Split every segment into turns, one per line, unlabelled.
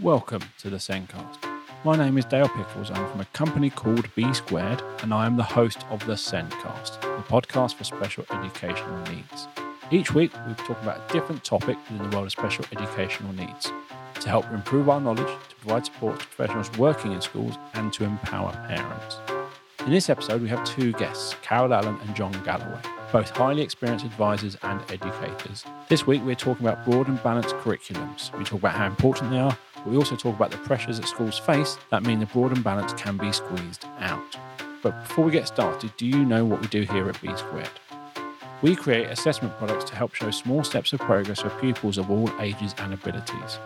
Welcome to the Sendcast. My name is Dale Pickles. I'm from a company called B Squared, and I am the host of the Sendcast, the podcast for special educational needs. Each week, we talk about a different topic within the world of special educational needs to help improve our knowledge, to provide support to professionals working in schools, and to empower parents. In this episode, we have two guests, Carol Allen and John Galloway, both highly experienced advisors and educators. This week, we're talking about broad and balanced curriculums. We talk about how important they are, we also talk about the pressures that schools face that mean the broad and balance can be squeezed out. But before we get started, do you know what we do here at B Squared? We create assessment products to help show small steps of progress for pupils of all ages and abilities.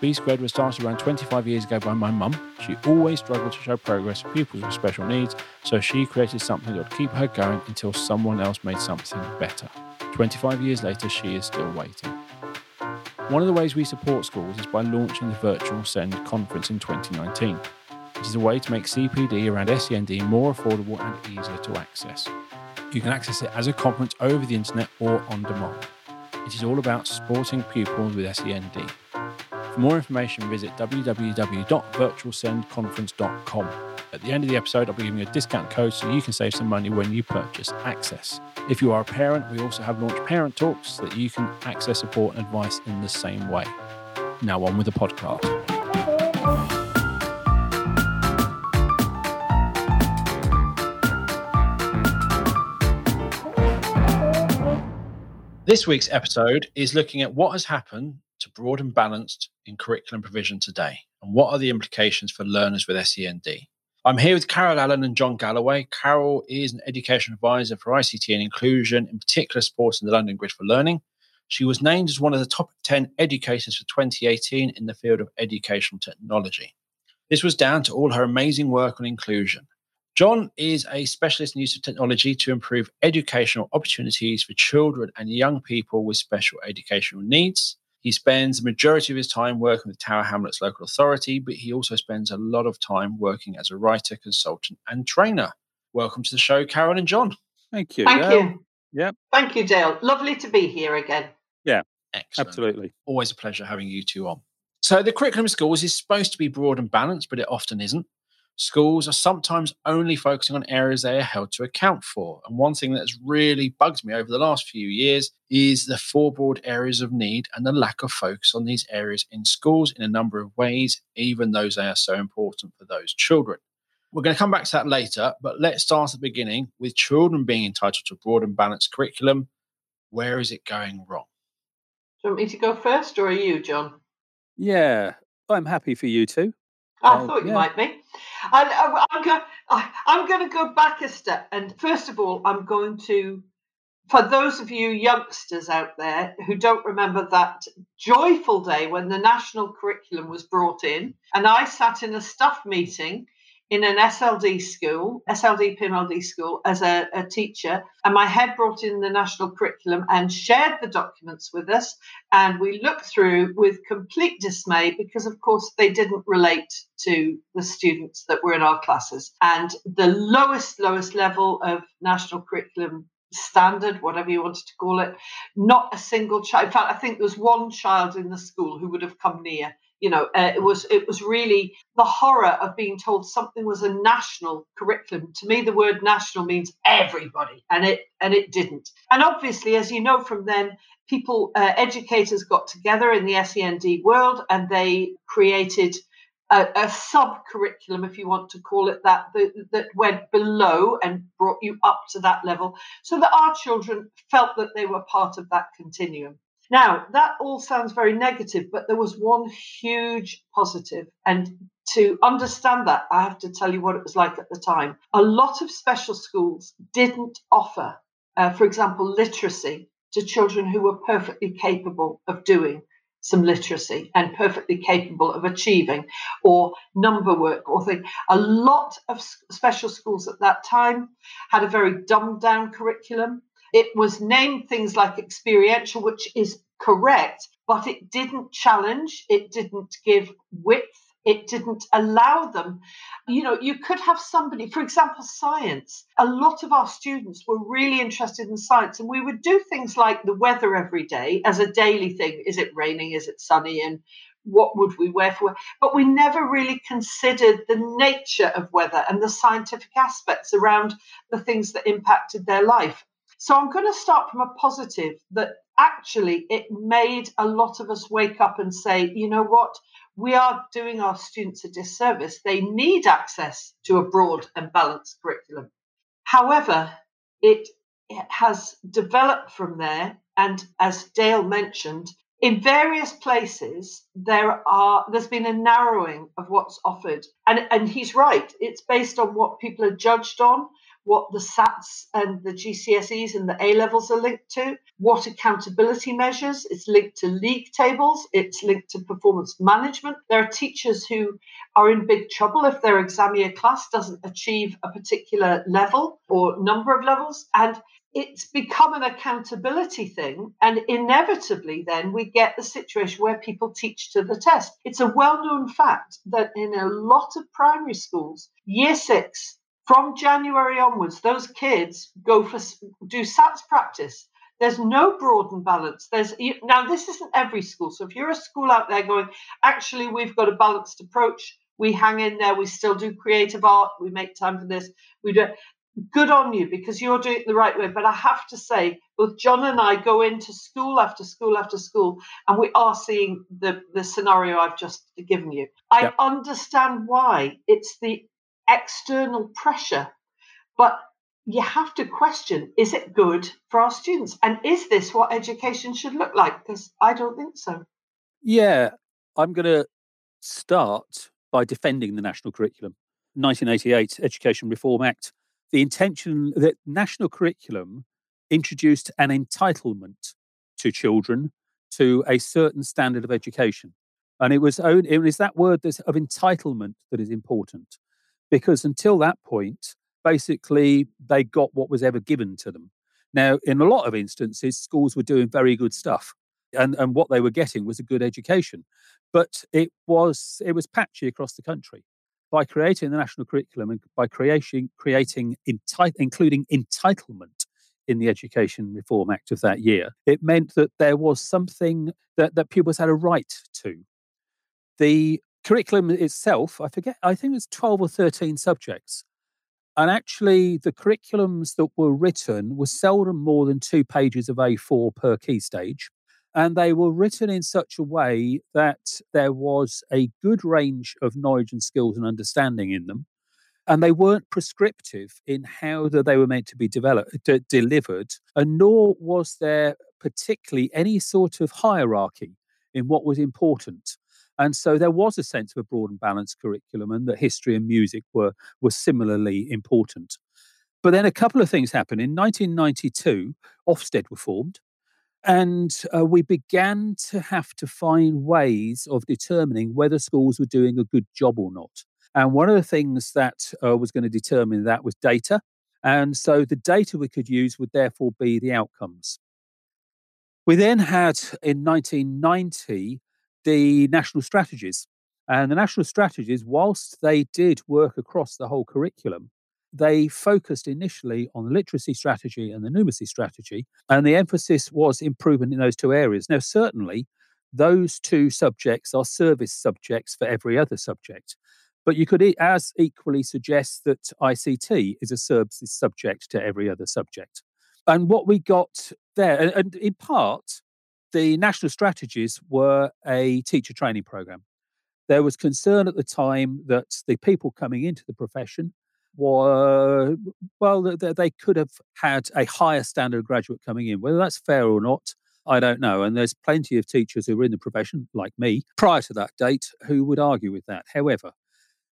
B Squared was started around 25 years ago by my mum. She always struggled to show progress for pupils with special needs, so she created something that would keep her going until someone else made something better. 25 years later, she is still waiting. One of the ways we support schools is by launching the Virtual SEND conference in 2019. It is a way to make CPD around SEND more affordable and easier to access. You can access it as a conference over the internet or on demand. It is all about supporting pupils with SEND. For more information, visit www.virtualsendconference.com. At the end of the episode, I'll be giving you a discount code so you can save some money when you purchase access. If you are a parent, we also have launched Parent Talks so that you can access support and advice in the same way. Now, on with the podcast. This week's episode is looking at what has happened to broad and balanced in curriculum provision today and what are the implications for learners with SEND. I'm here with Carol Allen and John Galloway. Carol is an education advisor for ICT and inclusion, in particular sports in the London Grid for Learning. She was named as one of the top 10 educators for 2018 in the field of educational technology. This was down to all her amazing work on inclusion. John is a specialist in use of technology to improve educational opportunities for children and young people with special educational needs. He spends the majority of his time working with Tower Hamlets Local Authority, but he also spends a lot of time working as a writer, consultant, and trainer. Welcome to the show, Carol and John.
Thank you.
Thank
Dale.
you.
Yep.
Thank you, Dale. Lovely to be here again. Yeah.
Excellent.
Absolutely.
Always a pleasure having you two on. So, the curriculum of schools is supposed to be broad and balanced, but it often isn't. Schools are sometimes only focusing on areas they are held to account for. And one thing that's really bugged me over the last few years is the four broad areas of need and the lack of focus on these areas in schools in a number of ways, even though they are so important for those children. We're going to come back to that later, but let's start at the beginning with children being entitled to a broad and balanced curriculum. Where is it going wrong?
Do you want me to go first, or are you, John?
Yeah. I'm happy for you two.
I
Oh,
thought you
yeah.
might be. Uh, I, I, I'm, go, I'm going to go back a step. And first of all, I'm going to, for those of you youngsters out there who don't remember that joyful day when the national curriculum was brought in, and I sat in a staff meeting in an SLD school, SLD PMLD school, as a, a teacher, and my head brought in the national curriculum and shared the documents with us. And we looked through with complete dismay because, of course, they didn't relate to the students that were in our classes. And the lowest, lowest level of national curriculum standard, whatever you wanted to call it, not a single child. In fact, I think there was one child in the school who would have come near. You know, uh, it was it was really the horror of being told something was a national curriculum. To me, the word national means everybody, and it and it didn't. And obviously, as you know from then, people, uh, educators got together in the SEND world and they created a, a sub curriculum, if you want to call it that, that, that went below and brought you up to that level so that our children felt that they were part of that continuum. Now, that all sounds very negative, but there was one huge positive. And to understand that, I have to tell you what it was like at the time. A lot of special schools didn't offer, uh, for example, literacy to children who were perfectly capable of doing some literacy and perfectly capable of achieving or number work or thing. A lot of special schools at that time had a very dumbed down curriculum. It was named things like experiential, which is correct, but it didn't challenge, it didn't give width, it didn't allow them. You know, you could have somebody, for example, science. A lot of our students were really interested in science, and we would do things like the weather every day as a daily thing. Is it raining? Is it sunny? And what would we wear for but we never really considered the nature of weather and the scientific aspects around the things that impacted their life so i'm going to start from a positive that actually it made a lot of us wake up and say you know what? We are doing our students a disservice. They need access to a broad and balanced curriculum. However it, it has developed from there and as dale mentioned in various places there are there's been a narrowing of what's offered. And and he's right. It's based on what people are judged on what the sats and the gcse's and the a levels are linked to what accountability measures it's linked to league tables it's linked to performance management there are teachers who are in big trouble if their exam year class doesn't achieve a particular level or number of levels and it's become an accountability thing. And inevitably, then we get the situation where people teach to the test. It's a well known fact that in a lot of primary schools, year six, from January onwards, those kids go for do SATs practice. There's no broad and balance. There's now this isn't every school. So if you're a school out there going, actually, we've got a balanced approach. We hang in there. We still do creative art. We make time for this. We do good on you because you're doing it the right way. But I have to say, both John and I go into school after school after school, and we are seeing the, the scenario I've just given you. I yep. understand why it's the external pressure, but you have to question is it good for our students? And is this what education should look like? Because I don't think so.
Yeah, I'm going to start by defending the national curriculum. 1988 Education Reform Act the intention that national curriculum introduced an entitlement to children to a certain standard of education. And it was, it was that word of entitlement that is important because until that point, basically, they got what was ever given to them. Now, in a lot of instances, schools were doing very good stuff, and, and what they were getting was a good education. But it was it was patchy across the country by creating the national curriculum and by creating creating including entitlement in the Education Reform Act of that year, it meant that there was something that, that pupils had a right to. The curriculum itself, I forget, I think it was 12 or 13 subjects. And actually, the curriculums that were written were seldom more than two pages of A4 per key stage. And they were written in such a way that there was a good range of knowledge and skills and understanding in them. And they weren't prescriptive in how that they were meant to be developed de- delivered and nor was there particularly any sort of hierarchy in what was important and so there was a sense of a broad and balanced curriculum and that history and music were were similarly important but then a couple of things happened in 1992 ofsted were formed and uh, we began to have to find ways of determining whether schools were doing a good job or not. And one of the things that uh, was going to determine that was data. And so the data we could use would therefore be the outcomes. We then had in 1990 the national strategies. And the national strategies, whilst they did work across the whole curriculum, they focused initially on the literacy strategy and the numeracy strategy, and the emphasis was improvement in those two areas. Now, certainly, those two subjects are service subjects for every other subject. But you could as equally suggest that ICT is a service subject to every other subject. And what we got there, and, and in part, the national strategies were a teacher training program. There was concern at the time that the people coming into the profession were well they could have had a higher standard of graduate coming in. Whether that's fair or not i don't know. And there's plenty of teachers who were in the profession like me prior to that date who would argue with that. However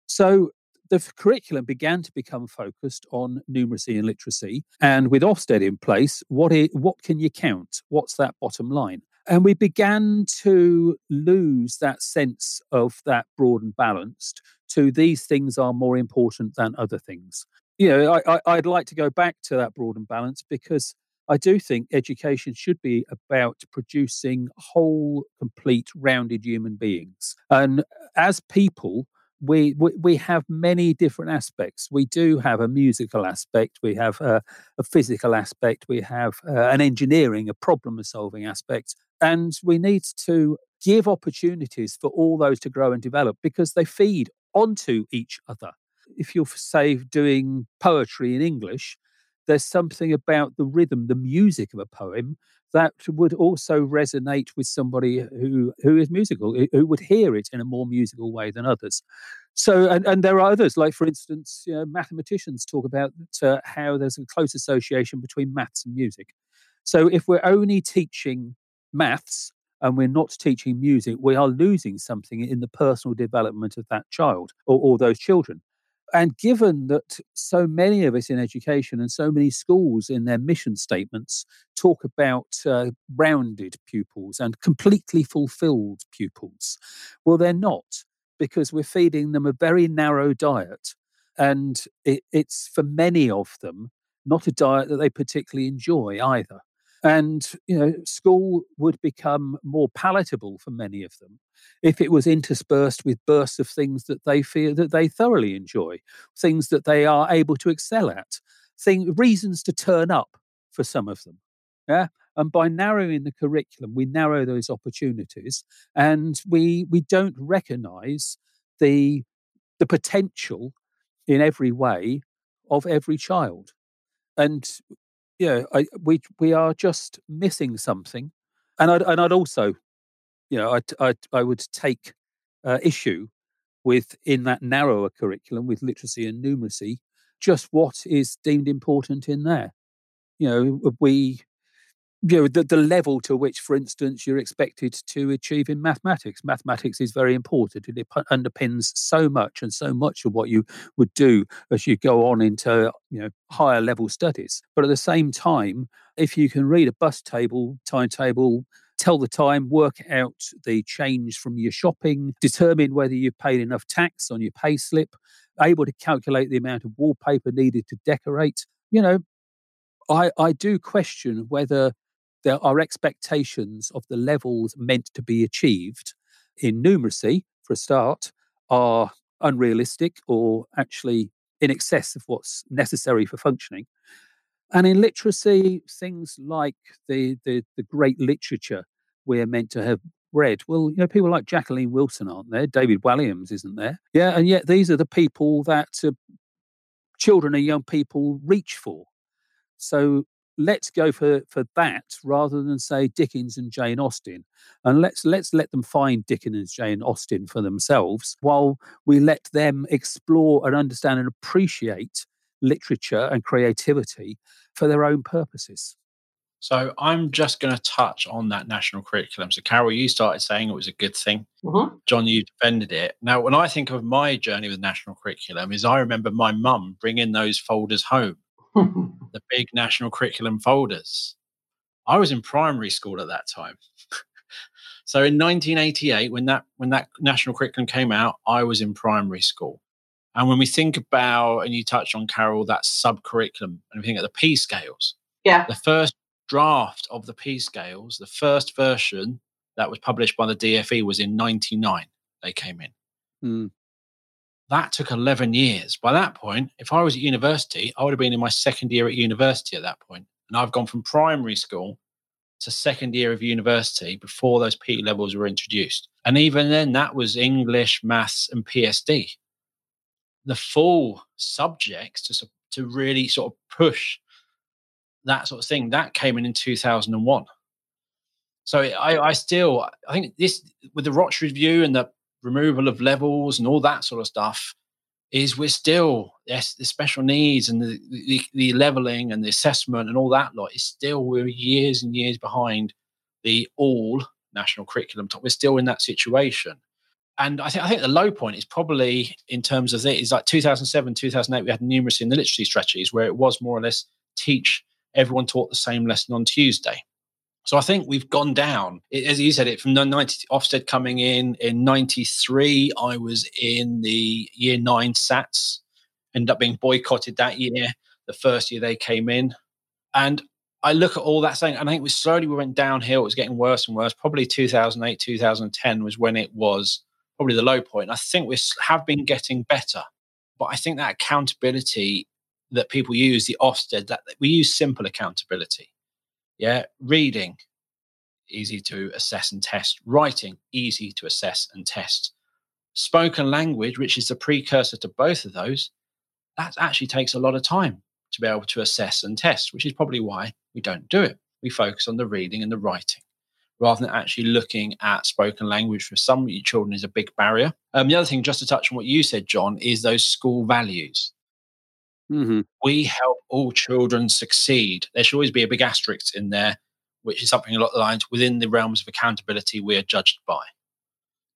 so the curriculum began to become focused on numeracy and literacy. And with ofsted in place what what can you count? What's that bottom line and we began to lose that sense of that broad and balanced to these things are more important than other things. You know, I, I, would like to go back to that broad and balanced because I do think education should be about producing whole, complete, rounded human beings. And as people, we, we, we have many different aspects. We do have a musical aspect, we have a, a physical aspect, we have uh, an engineering, a problem solving aspect, and we need to give opportunities for all those to grow and develop because they feed onto each other. If you're, say, doing poetry in English, there's something about the rhythm, the music of a poem that would also resonate with somebody who who is musical, who would hear it in a more musical way than others. So, and, and there are others, like for instance, you know, mathematicians talk about uh, how there's a close association between maths and music. So, if we're only teaching maths and we're not teaching music, we are losing something in the personal development of that child or, or those children. And given that so many of us in education and so many schools in their mission statements talk about uh, rounded pupils and completely fulfilled pupils, well, they're not because we're feeding them a very narrow diet. And it, it's for many of them not a diet that they particularly enjoy either and you know school would become more palatable for many of them if it was interspersed with bursts of things that they feel that they thoroughly enjoy things that they are able to excel at thing reasons to turn up for some of them yeah? And by narrowing the curriculum we narrow those opportunities and we we don't recognize the the potential in every way of every child. And yeah, I, we we are just missing something, and I'd and I'd also, you know, I I I would take uh, issue with in that narrower curriculum with literacy and numeracy, just what is deemed important in there. You know, we you know the, the level to which for instance you're expected to achieve in mathematics. Mathematics is very important and it underpins so much and so much of what you would do as you go on into you know higher level studies. But at the same time if you can read a bus table timetable tell the time work out the change from your shopping determine whether you've paid enough tax on your pay slip able to calculate the amount of wallpaper needed to decorate you know I, I do question whether there are expectations of the levels meant to be achieved in numeracy, for a start, are unrealistic or actually in excess of what's necessary for functioning. And in literacy, things like the, the, the great literature we're meant to have read. Well, you know, people like Jacqueline Wilson aren't there. David Walliams isn't there. Yeah, and yet these are the people that uh, children and young people reach for. So let's go for for that rather than say Dickens and Jane Austen, and let's let's let them find Dickens and Jane Austen for themselves, while we let them explore and understand and appreciate literature and creativity for their own purposes.
So I'm just going to touch on that national curriculum. So Carol, you started saying it was a good thing.
Mm-hmm.
John, you defended it. Now, when I think of my journey with national curriculum, is I remember my mum bringing those folders home the big national curriculum folders. I was in primary school at that time. so in 1988, when that when that national curriculum came out, I was in primary school. And when we think about, and you touched on Carol, that sub curriculum, and we think of the P scales.
Yeah.
The first draft of the P scales, the first version that was published by the DFE was in 99. They came in.
Mm.
That took 11 years. By that point, if I was at university, I would have been in my second year at university at that point. And I've gone from primary school to second year of university before those P levels were introduced. And even then, that was English, maths, and PSD. The full subjects to, to really sort of push that sort of thing, that came in in 2001. So I, I still, I think this, with the Rochford review and the removal of levels and all that sort of stuff is we're still yes the special needs and the, the, the leveling and the assessment and all that lot is still we're years and years behind the all national curriculum. We're still in that situation. And I think I think the low point is probably in terms of it is like 2007 2008 we had numeracy in the literacy strategies where it was more or less teach everyone taught the same lesson on Tuesday so I think we've gone down, as you said, it from the 90 Ofsted coming in in 93. I was in the year nine SATs, ended up being boycotted that year, the first year they came in. And I look at all that saying, and I think we slowly we went downhill. It was getting worse and worse. Probably 2008, 2010 was when it was probably the low point. I think we have been getting better, but I think that accountability that people use, the Ofsted, that we use simple accountability yeah, reading. easy to assess and test. Writing, easy to assess and test. Spoken language, which is the precursor to both of those, that actually takes a lot of time to be able to assess and test, which is probably why we don't do it. We focus on the reading and the writing rather than actually looking at spoken language for some children is a big barrier. Um, the other thing, just to touch on what you said, John, is those school values.
Mm-hmm.
We help all children succeed. There should always be a big asterisk in there, which is something along the lines within the realms of accountability we are judged by.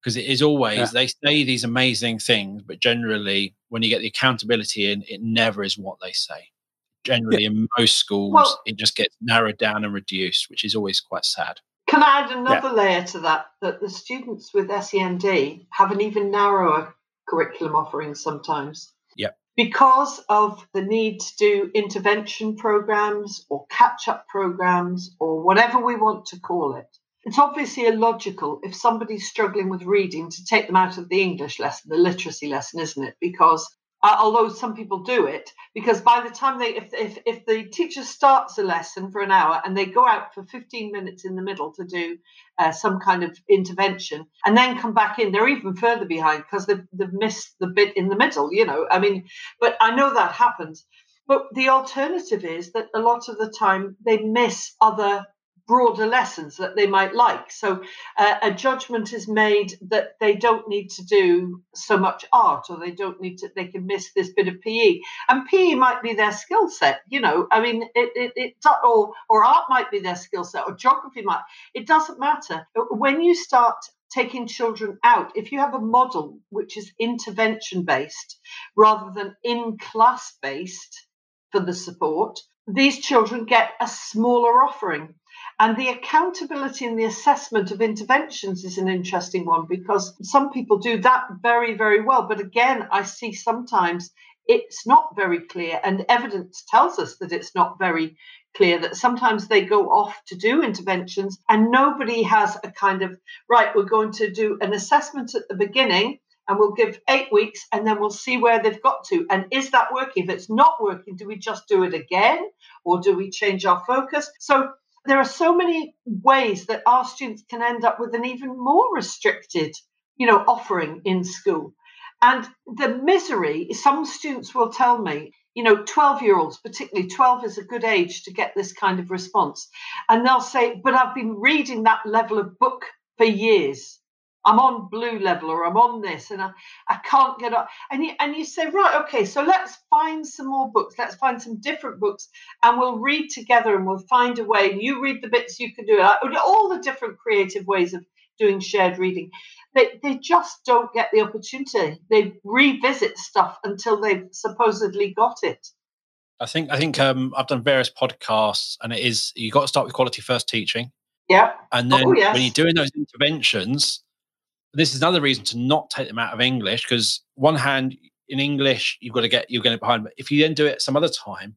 Because it is always, yeah. they say these amazing things, but generally, when you get the accountability in, it never is what they say generally yeah. in most schools well, it just gets narrowed down and reduced which is always quite sad
can I add another yeah. layer to that? That the students with SEND have an even narrower curriculum offering sometimes.
Yeah.
Because of the need to do intervention programs or catch up programs or whatever we want to call it. It's obviously illogical if somebody's struggling with reading to take them out of the English lesson, the literacy lesson, isn't it? Because uh, although some people do it because by the time they if, if if the teacher starts a lesson for an hour and they go out for 15 minutes in the middle to do uh, some kind of intervention and then come back in they're even further behind because they've, they've missed the bit in the middle you know i mean but i know that happens. But the alternative is that a lot of the time they miss other broader lessons that they might like. So uh, a judgment is made that they don't need to do so much art or they don't need to, they can miss this bit of PE. And PE might be their skill set, you know, I mean, it, it, it or, or art might be their skill set or geography might, it doesn't matter. When you start taking children out, if you have a model which is intervention based rather than in class based for the support, these children get a smaller offering and the accountability and the assessment of interventions is an interesting one because some people do that very, very well. But again, I see sometimes it's not very clear, and evidence tells us that it's not very clear that sometimes they go off to do interventions and nobody has a kind of right, we're going to do an assessment at the beginning and we'll give eight weeks and then we'll see where they've got to. And is that working? If it's not working, do we just do it again or do we change our focus? So there are so many ways that our students can end up with an even more restricted, you know, offering in school. And the misery, some students will tell me, you know, 12 year olds, particularly 12 is a good age to get this kind of response. And they'll say, but I've been reading that level of book for years. I'm on blue level or I'm on this and I, I can't get up. And you, and you say, right, okay, so let's find some more books. Let's find some different books and we'll read together and we'll find a way. You read the bits you can do, it. all the different creative ways of doing shared reading. They, they just don't get the opportunity. They revisit stuff until they've supposedly got it.
I think I think um, I've done various podcasts, and it is you got to start with quality first teaching.
Yeah.
And then oh, yes. when you're doing those interventions, this is another reason to not take them out of English because one hand in English you've got to get you're getting behind. But if you then do it some other time,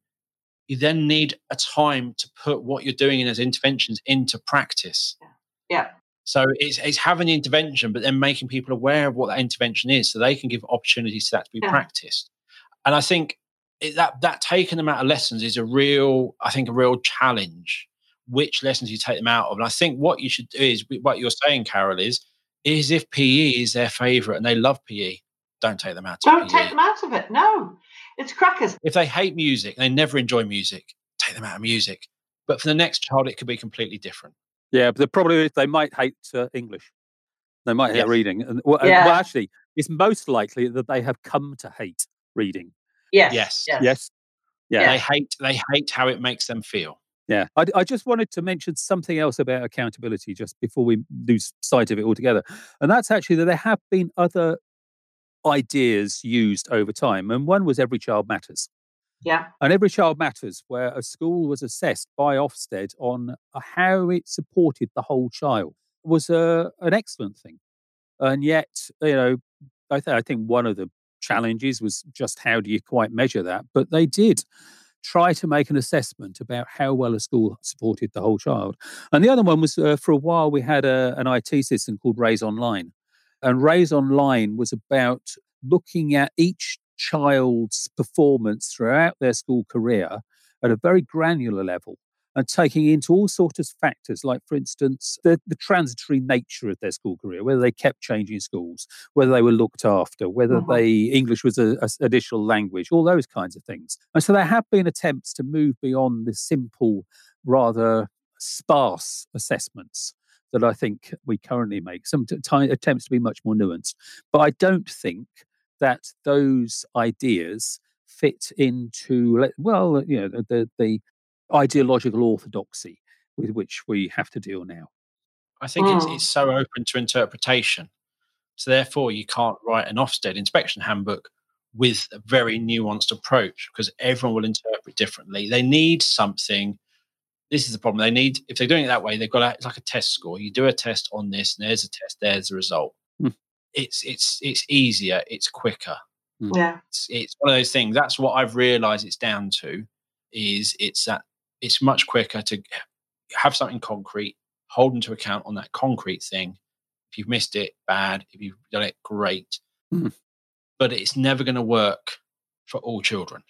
you then need a time to put what you're doing in as interventions into practice.
Yeah.
So it's, it's having the intervention, but then making people aware of what that intervention is, so they can give opportunities to that to be yeah. practiced. And I think it, that that taking them out of lessons is a real, I think, a real challenge. Which lessons you take them out of, and I think what you should do is what you're saying, Carol, is is if PE is their favourite and they love PE, don't take them out.
Don't PE. take them out of it. No, it's crackers.
If they hate music, they never enjoy music. Take them out of music. But for the next child, it could be completely different.
Yeah, but the problem is they might hate uh, English. They might hate yes. reading. And, well, yeah. well, actually, it's most likely that they have come to hate reading.
Yes.
Yes.
Yes. yes.
Yeah. They hate. They hate how it makes them feel.
Yeah, I, I, just wanted to mention something else about accountability just before we lose sight of it altogether. And that's actually that there have been other ideas used over time. And one was Every Child Matters.
Yeah.
And Every Child Matters, where a school was assessed by Ofsted on uh, how it supported the whole child, was a, uh, an excellent thing. And yet, you know, I, th- I think one of the challenges was just how do you quite measure that? But they did try to make an assessment about how well a school supported the whole child. And the other one was uh, for a while we had a, an IT system called Raise Online. And Raise Online was about looking at each child's performance throughout their school career at a very granular level and taking into all sorts of factors, like, for instance, the, the transitory nature of their school career, whether they kept changing schools, whether they were looked after, whether mm-hmm. they English was an additional language, all those kinds of things. And so there have been attempts to move beyond the simple, rather sparse assessments that I think we currently make. Some t- t- attempts to be much more nuanced, but I don't think that those ideas fit into well, you know, the the ideological orthodoxy with which we have to deal now.
I think it's, it's so open to interpretation. So therefore, you can't write an Ofsted inspection handbook with a very nuanced approach because everyone will interpret differently. They need something. This is the problem. They need if they're doing it that way, they've got a, it's like a test score. You do a test on this, and there's a test. There's the result. Mm. It's it's it's easier. It's quicker.
Hmm. Yeah,
it's, it's one of those things. That's what I've realised. It's down to is it's that it's much quicker to have something concrete, hold into account on that concrete thing. If you've missed it, bad. If you've done it, great. Mm. But it's never going to work for all children.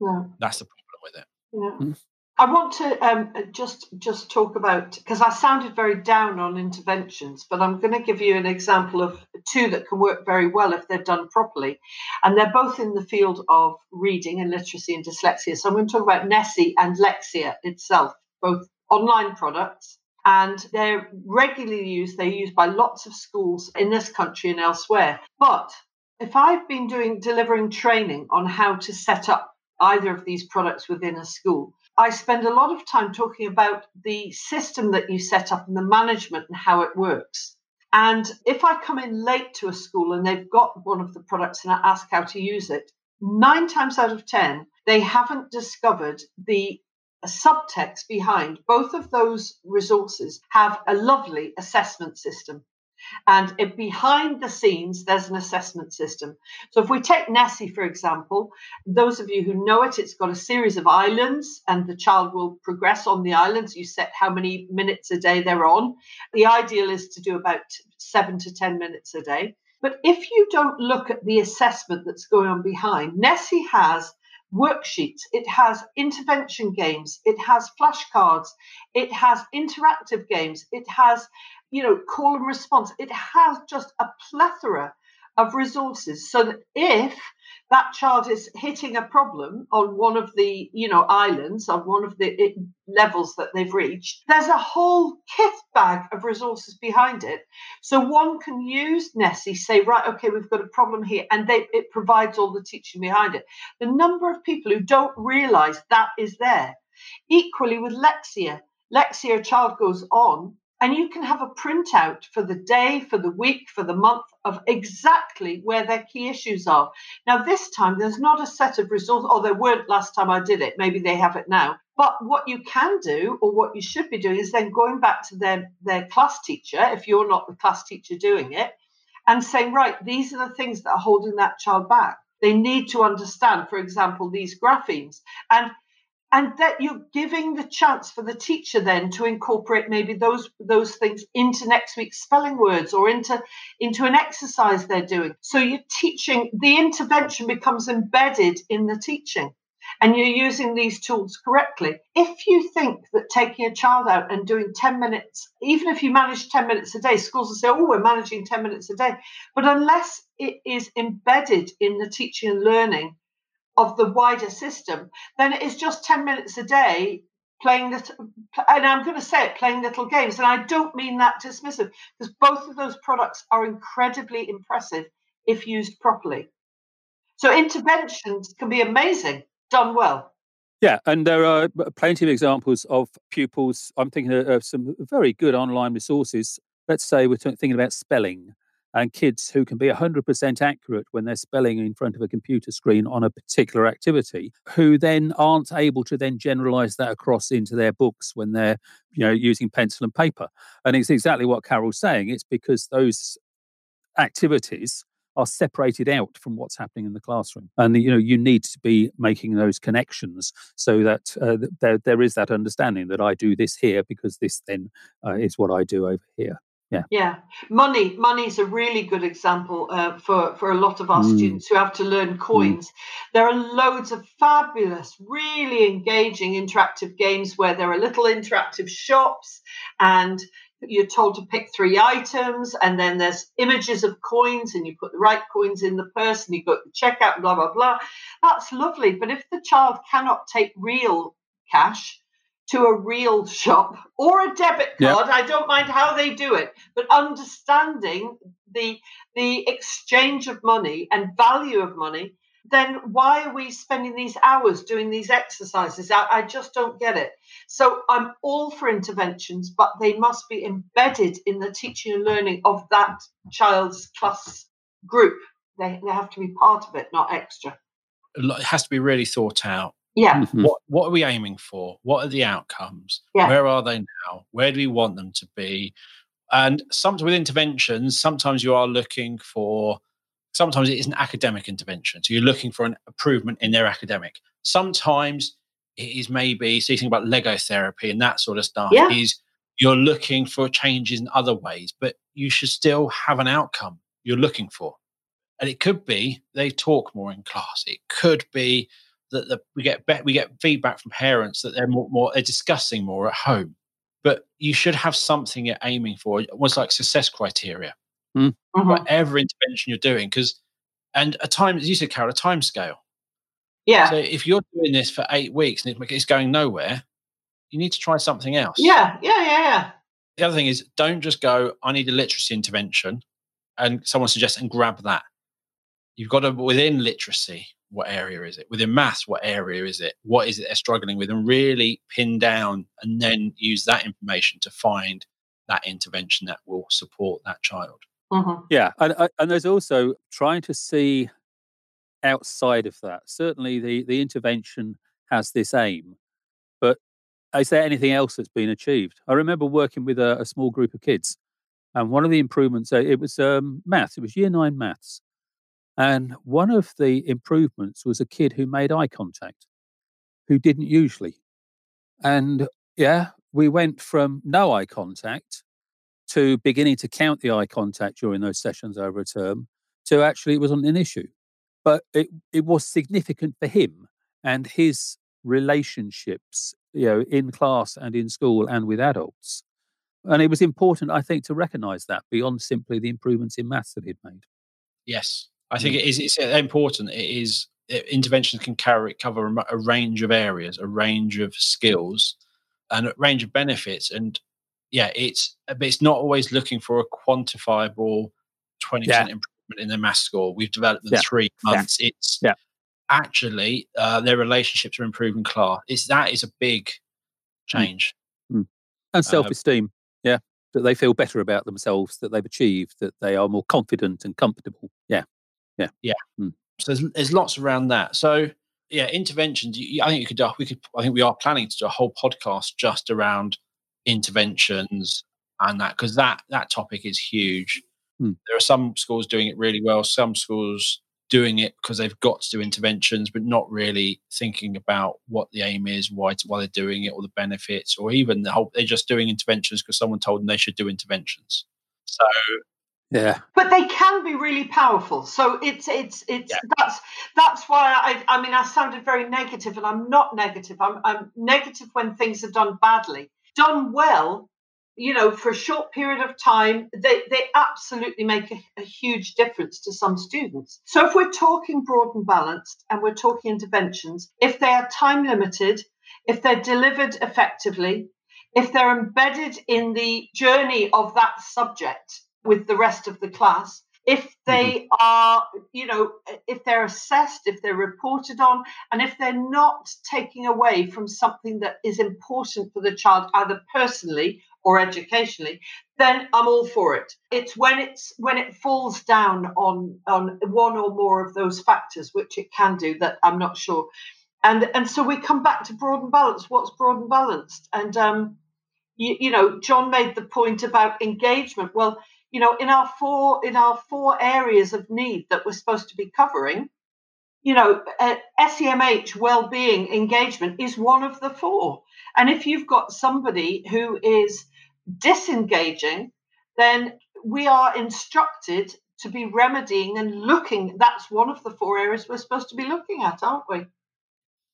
Yeah.
That's the problem with it.
Yeah. Mm. I want to um, just just talk about because I sounded very down on interventions, but I'm going to give you an example of two that can work very well if they're done properly, and they're both in the field of reading and literacy and dyslexia. So I'm going to talk about Nessy and Lexia itself, both online products, and they're regularly used. They're used by lots of schools in this country and elsewhere. But if I've been doing delivering training on how to set up either of these products within a school I spend a lot of time talking about the system that you set up and the management and how it works. And if I come in late to a school and they've got one of the products and I ask how to use it, nine times out of 10, they haven't discovered the subtext behind both of those resources have a lovely assessment system and it, behind the scenes, there's an assessment system. So if we take Nessy, for example, those of you who know it, it's got a series of islands and the child will progress on the islands. You set how many minutes a day they're on. The ideal is to do about seven to 10 minutes a day. But if you don't look at the assessment that's going on behind, Nessy has worksheets, it has intervention games, it has flashcards, it has interactive games, it has you know, call and response. It has just a plethora of resources. So that if that child is hitting a problem on one of the you know islands on one of the eh, levels that they've reached there's a whole kit bag of resources behind it. So one can use Nessy say right okay we've got a problem here and they, it provides all the teaching behind it. The number of people who don't realize that is there. Equally with lexia. Lexia a child goes on and you can have a printout for the day, for the week, for the month of exactly where their key issues are. Now, this time there's not a set of results, or oh, there weren't last time I did it. Maybe they have it now. But what you can do, or what you should be doing, is then going back to their, their class teacher, if you're not the class teacher doing it, and saying, right, these are the things that are holding that child back. They need to understand, for example, these graphemes. And and that you're giving the chance for the teacher then to incorporate maybe those those things into next week's spelling words or into into an exercise they're doing. So you're teaching the intervention becomes embedded in the teaching and you're using these tools correctly. If you think that taking a child out and doing 10 minutes even if you manage 10 minutes a day schools will say oh we're managing 10 minutes a day but unless it is embedded in the teaching and learning of the wider system, then it is just 10 minutes a day playing little, and I'm going to say it, playing little games. And I don't mean that dismissive, because both of those products are incredibly impressive if used properly. So interventions can be amazing, done well.
Yeah, and there are plenty of examples of pupils. I'm thinking of some very good online resources. Let's say we're thinking about spelling and kids who can be 100% accurate when they're spelling in front of a computer screen on a particular activity who then aren't able to then generalize that across into their books when they're you know using pencil and paper. And it's exactly what carol's saying it's because those activities are separated out from what's happening in the classroom. And you know you need to be making those connections so that uh, there, there is that understanding that i do this here because this then uh, is what i do over here Yeah.
Yeah. Money. is a really good example uh, for, for a lot of our
Mm.
students who have to learn coins. There are loads of fabulous, really engaging interactive games where there are little interactive shops and you're told to pick three items and then there's images of coins and you put the right coins in the purse and you go to the checkout blah blah blah that's lovely but if the child cannot take real cash to a real shop or a debit card i don't mind how they do it but understanding the the exchange of money and value of money then why are we spending these hours doing these exercises I, I just don't get it so I'm all for interventions, but they must be embedded in the teaching and learning of that child's class group. They, they have to be part of it, not extra.
It has to be really thought out.
Yeah,
Mhm.
What what are we aiming for? What are the outcomes?
Yeah.
Where are they now? Where do we want them to be? And sometimes with interventions, sometimes you are looking for. Sometimes it is an academic intervention, so you're looking for an improvement in their academic. Sometimes it is maybe so you think about Lego therapy and that sort of stuff.
Yeah.
Is you're looking for changes in other ways, but you should still have an outcome you're looking for. And it could be they talk more in class. It could be that the, we get be- we get feedback from parents that they're more, more they're discussing more at home. But you should have something you're aiming for, almost like success criteria,
Mhm.
whatever intervention you're doing. Because and a time, as you said, Carol, a time scale.
yeah,
So if you're doing this for eight weeks and it's going nowhere, you need to try something else.
yeah, yeah, yeah, yeah.
The other thing is don't just go, I need a literacy intervention and someone suggests and grab that. You've got to within literacy, what area is it? Within maths, what area is it? What is it they're struggling with? And really pin down and then use that information to find that intervention that will support that child.
Mhm.
Yeah, and and- and there's also trying to see outside of that. Certainly, the the intervention has this aim, but is there anything else that's been achieved? I remember working with a, a small group of kids, and one of the improvements uh, it was um, maths. It was year nine maths, and one of the improvements was a kid who made eye contact, who didn't usually, and yeah, we went from no eye contact to beginning to count the eye contact during those sessions over a term to actually it wasn't an issue. But it, it was significant for him and his relationships you know in class and in school and with adults. And it was important i think to recognize that beyond simply the improvements in maths that he'd made.
Yes, I think it is. It's important. It is interventions can carry cover a, range of areas, a range of skills, and a range of benefits. And yeah, it's uh, but it's not always looking for a quantifiable twenty percent improvement in their math score. We've developed in
Yeah.
three
Yeah.
months. It's
Yeah.
actually uh, their relationships are improving. Class. It's that is a big change.
and self-esteem yeah that they feel better about themselves that they've achieved that they are more confident and comfortable yeah
So there's, there's lots around that. So yeah, interventions. I think you could. do- We could. I think we are planning to do a whole podcast just around interventions and that because that that topic is huge.
Hmm.
There are some schools doing it really well. Some schools doing it because they've got to do interventions, but not really thinking about what the aim is, why why they're doing it, or the benefits, or even the whole. They're just doing interventions because someone told them they should do interventions. So
yeah.
But they can be really powerful. So it's it's it's
Yeah.
that's that's why i i mean i sounded very negative and i'm not negative. I'm i'm negative when things are done badly. Done well you know for a short period of time they they absolutely make a, a huge difference to some students. So if we're talking broad and balanced and we're talking interventions if they are time limited if they're delivered effectively if they're embedded in the journey of that subject with the rest of the class if they are you know if they're assessed if they're reported on and if they're not taking away from something that is important for the child either personally or educationally then i'm all for it. It's when it's when it falls down on on one or more of those factors which it can do that i'm not sure. And and so we come back to broad and balanced. What's broad and balanced? And um you, you know john made the point about engagement. Well you know in our four in our four areas of need that we're supposed to be covering you know uh, semh well-being engagement is one of the four and if you've got somebody who is disengaging then we are instructed to be remedying and looking. That's one of the four areas we're supposed to be looking at, aren't we?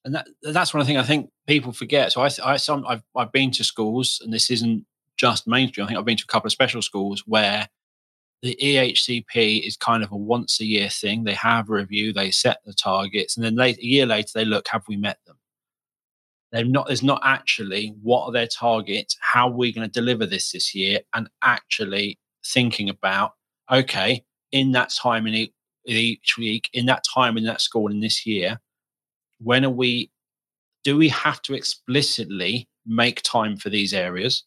And that, that's one thing I think people forget. So I, I some I've, I've been to schools, and this isn't just mainstream. I think I've been to a couple of special schools where the EHCP is kind of a once a year thing. They have a review, they set the targets, and then late, a year later they look, have we met them? They're not. There's not actually what are their targets? How are we going to deliver this this year? And actually thinking about okay, in that time in each week, in that time in that school in this year, when are we? Do we have to explicitly make time for these areas?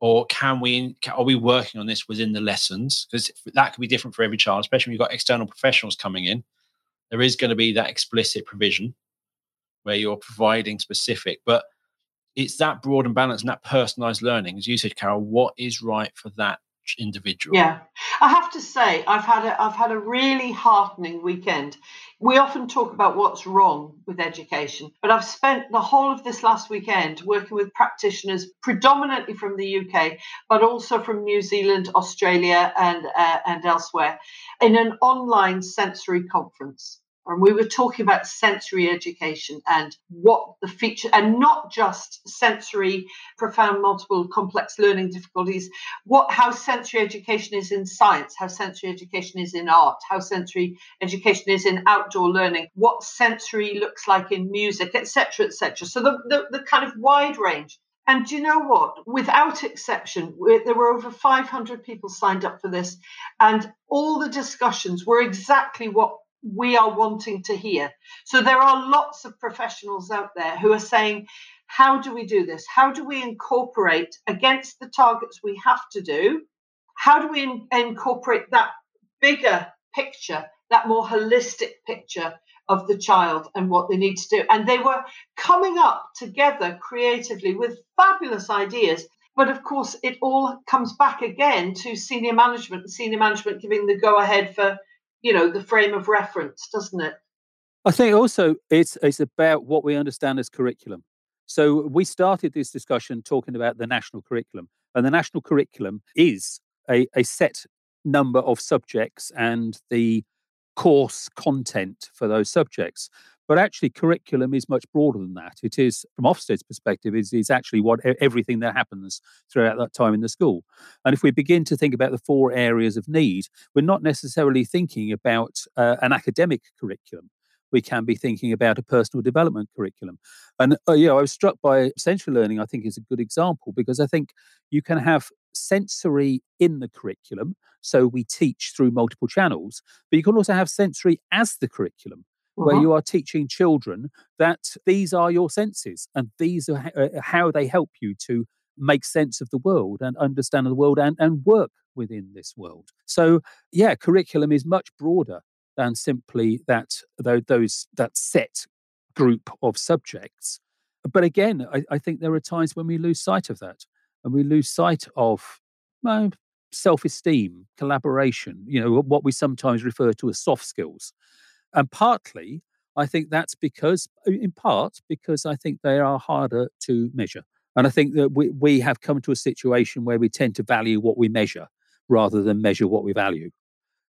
Or can we are we working on this within the lessons? Because that could be different for every child especially when you've got external professionals coming in. There is going to be that explicit provision where you're providing specific but it's that broad and balanced and that personalized learning as you said carol what is right for that individual.
Yeah, I have to say, I've had a, I've had a really heartening weekend. We often talk about what's wrong with education, but I've spent the whole of this last weekend working with practitioners, predominantly from the UK, but also from New Zealand, Australia, and uh, and elsewhere, in an online sensory conference and we were talking about sensory education and what the feature and not just sensory profound multiple complex learning difficulties what how sensory education is in science how sensory education is in art how sensory education is in outdoor learning what sensory looks like in music etc etc so the, the, the kind of wide range and do you know what? Without exception, there were over 500 people signed up for this, and all the discussions were exactly what we are wanting to hear. So there are lots of professionals out there who are saying, how do we do this? How do we incorporate against the targets we have to do? How do we in- incorporate that bigger picture, that more holistic picture of the child and what they need to do? And they were coming up together creatively with fabulous ideas. But of course, it all comes back again to senior management, senior management giving the go ahead for you know the frame of reference doesn't it?
I think also it's it's about what we understand as curriculum. So we started this discussion talking about the national curriculum and the national curriculum is a, a set number of subjects and the course content for those subjects but actually, curriculum is much broader than that. It is, from Ofsted's perspective, is, is actually what everything that happens throughout that time in the school. And if we begin to think about the four areas of need, we're not necessarily thinking about uh, an academic curriculum. We can be thinking about a personal development curriculum. And, uh, you know, I was struck by sensory learning, I think is a good example because I think you can have sensory in the curriculum. So we teach through multiple channels, but you can also have sensory as the curriculum where uh-huh. you are teaching children that these are your senses and these are uh, how they help you to make sense of the world and understand the world and, and work within this world. So, yeah, curriculum is much broader than simply that those that set group of subjects. But again, I, I think there are times when we lose sight of that and we lose sight of well, self-esteem, collaboration, you know, what we sometimes refer to as soft skills. And partly, I think that's because, in part, because I think they are harder to measure. And I think that we, we have come to a situation where we tend to value what we measure rather than measure what we value.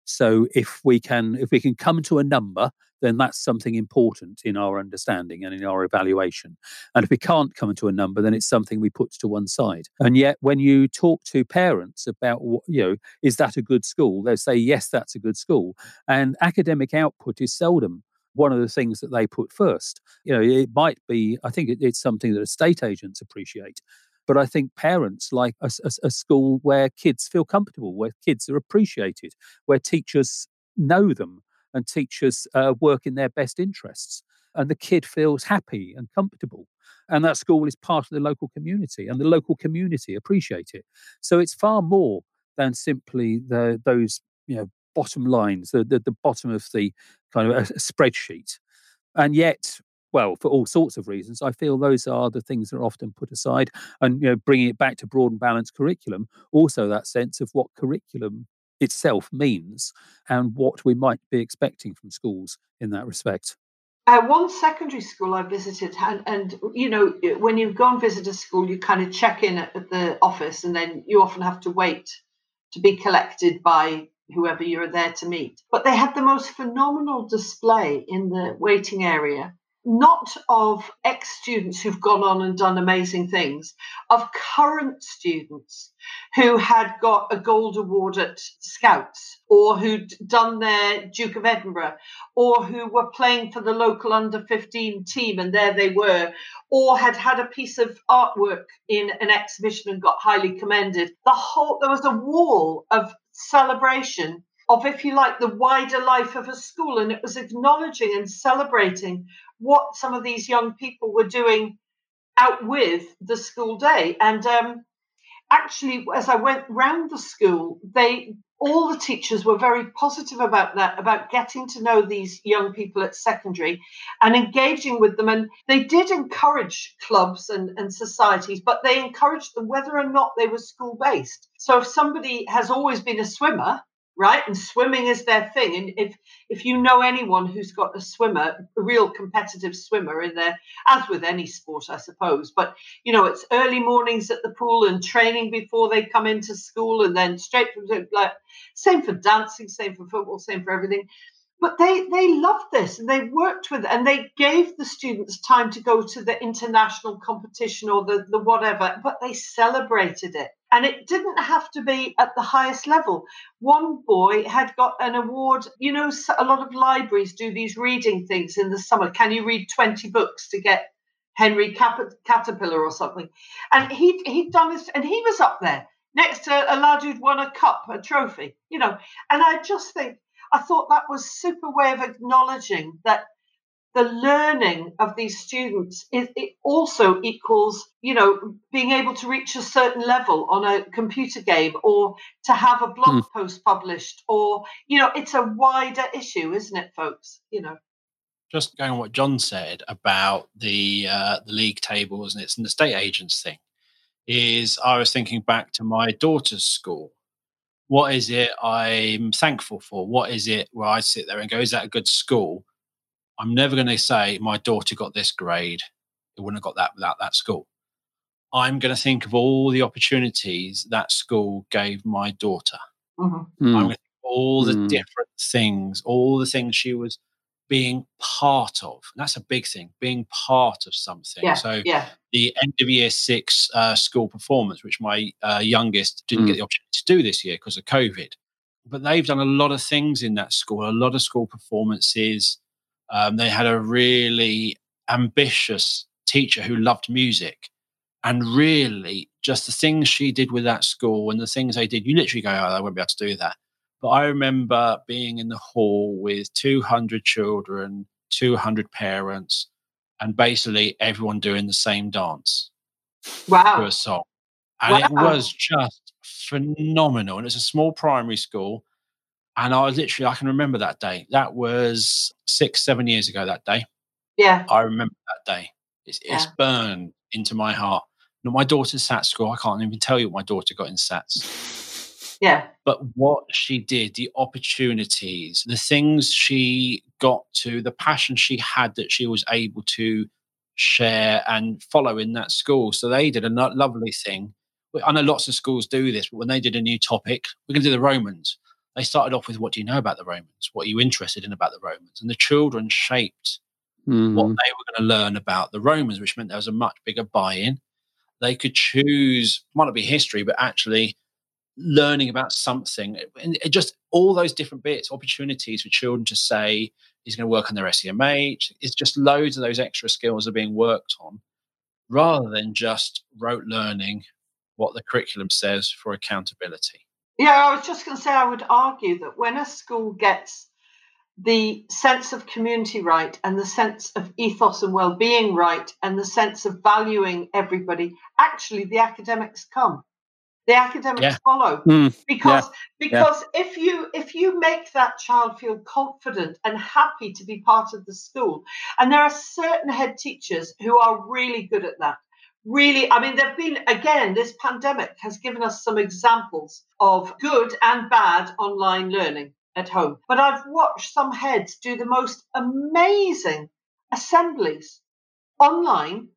So if we can if we can come to a number, then that's something important in our understanding and in our evaluation. And if we can't come to a number, then it's something we put to one side. And yet, when you talk to parents about what, you know, is that a good school? They'll say yes, that's a good school. And academic output is seldom one of the things that they put first. You know, it might be, I think it, it's something that estate agents appreciate. But I think parents like a, a, a school where kids feel comfortable, where kids are appreciated, where teachers know them and teachers uh, work in their best interests. And the kid feels happy and comfortable. And that school is part of the local community, and the local community appreciate it. So it's far more than simply the, those you know bottom lines, the, the, the bottom of the kind of a, a spreadsheet. And yet, well, for all sorts of reasons, I feel those are the things that are often put aside. And you know, bringing it back to broad and balanced curriculum, also that sense of what curriculum itself means and what we might be expecting from schools in that respect.
Uh, one secondary school I visited, and, and you know, when you go and visit a school, you kind of check in at, at the office, and then you often have to wait to be collected by whoever you're there to meet. But they had the most phenomenal display in the waiting area not of ex students who've gone on and done amazing things, of current students who had got a gold award at Scouts or who'd done their Duke of Edinburgh or who were playing for the local under 15 team and there they were, or had had a piece of artwork in an exhibition and got highly commended. The whole, there was a wall of celebration of, if you like, the wider life of a school. And it was acknowledging and celebrating what some of these young people were doing out with the school day. And um, actually, as I went round the school, they all the teachers were very positive about that, about getting to know these young people at secondary and engaging with them. And they did encourage clubs and, and societies, but they encouraged them whether or not they were school based. So if somebody has always been a swimmer, right? And swimming is their thing. And if if you know anyone who's got a swimmer, a real competitive swimmer in there, as with any sport, I suppose. But you know, it's early mornings at the pool and training before they come into school, and then straight from like same for dancing, same for football, same for everything. But they they loved this and they worked with it and they gave the students time to go to the international competition or the, the whatever, but they celebrated it and it didn't have to be at the highest level. One boy had got an award. You know, a lot of libraries do these reading things in the summer. Can you read 20 books to get Henry Cap- Caterpillar or something? And he'd, he'd done this, and he was up there next to a lad who'd won a cup, a trophy, you know. And I just think, I thought that was super way of acknowledging that the learning of these students it, it, also equals you know being able to reach a certain level on a computer game or to have a blog mm. post published or you know it's a wider issue isn't it folks? You know?
Just going on what john said about the uh, the league tables and it's an estate agents thing is i was thinking back to my daughter's school what is it i'm thankful for what is it where i sit there and go is that a good school I'm never going to say my daughter got this grade. It wouldn't have got that without that school. I'm going to think of all the opportunities that school gave my daughter. Mm-hmm. I'm going to think all the mm. different things, all the things she was being part of. And that's a big thing, being part of something.
Yeah,
so
yeah.
the end of year six uh, school performance, which my uh, youngest didn't mm. get the opportunity to do this year because of COVID, but they've done a lot of things in that school, a lot of school performances um, they had a really ambitious teacher who loved music. And really, just the things she did with that school and the things they did, you literally go, oh, I won't be able to do that. But I remember being in the hall with 200 children, 200 parents, and basically everyone doing the same dance
wow.
to a song. And wow. it was just phenomenal. And it's a small primary school. And I was literally, I can remember that day. That was six, seven years ago that day.
Yeah.
I remember that day. It's, yeah. it's burned into my heart. Now, my daughter's SAT score, I can't even tell you what my daughter got in SATs.
Yeah.
But what she did, the opportunities, the things she got to, the passion she had that she was able to share and follow in that school. So they did a lovely thing. I know lots of schools do this, but when they did a new topic, we're going to do the Romans they started off with what do you know about the Romans? What are you interested in about the Romans? And the children shaped mm. what they were going to learn about the Romans, which meant there was a much bigger buy-in. They could choose, might not be history, but actually learning about something. And just all those different bits, opportunities for children to say, he's going to work on their SEMH. It's just loads of those extra skills are being worked on rather than just rote learning what the curriculum says for accountability.
Yeah, I was just going to say, I would argue that when a school gets the sense of community right and the sense of ethos and well-being right and the sense of valuing everybody actually the academics come the academics yeah. follow mm, because yeah, because yeah. if you if you make that child feel confident and happy to be part of the school and there are certain head teachers who are really good at that really, I mean, there have been, again, this pandemic has given us some examples of good and bad online learning at home. But I've watched some heads do the most amazing assemblies online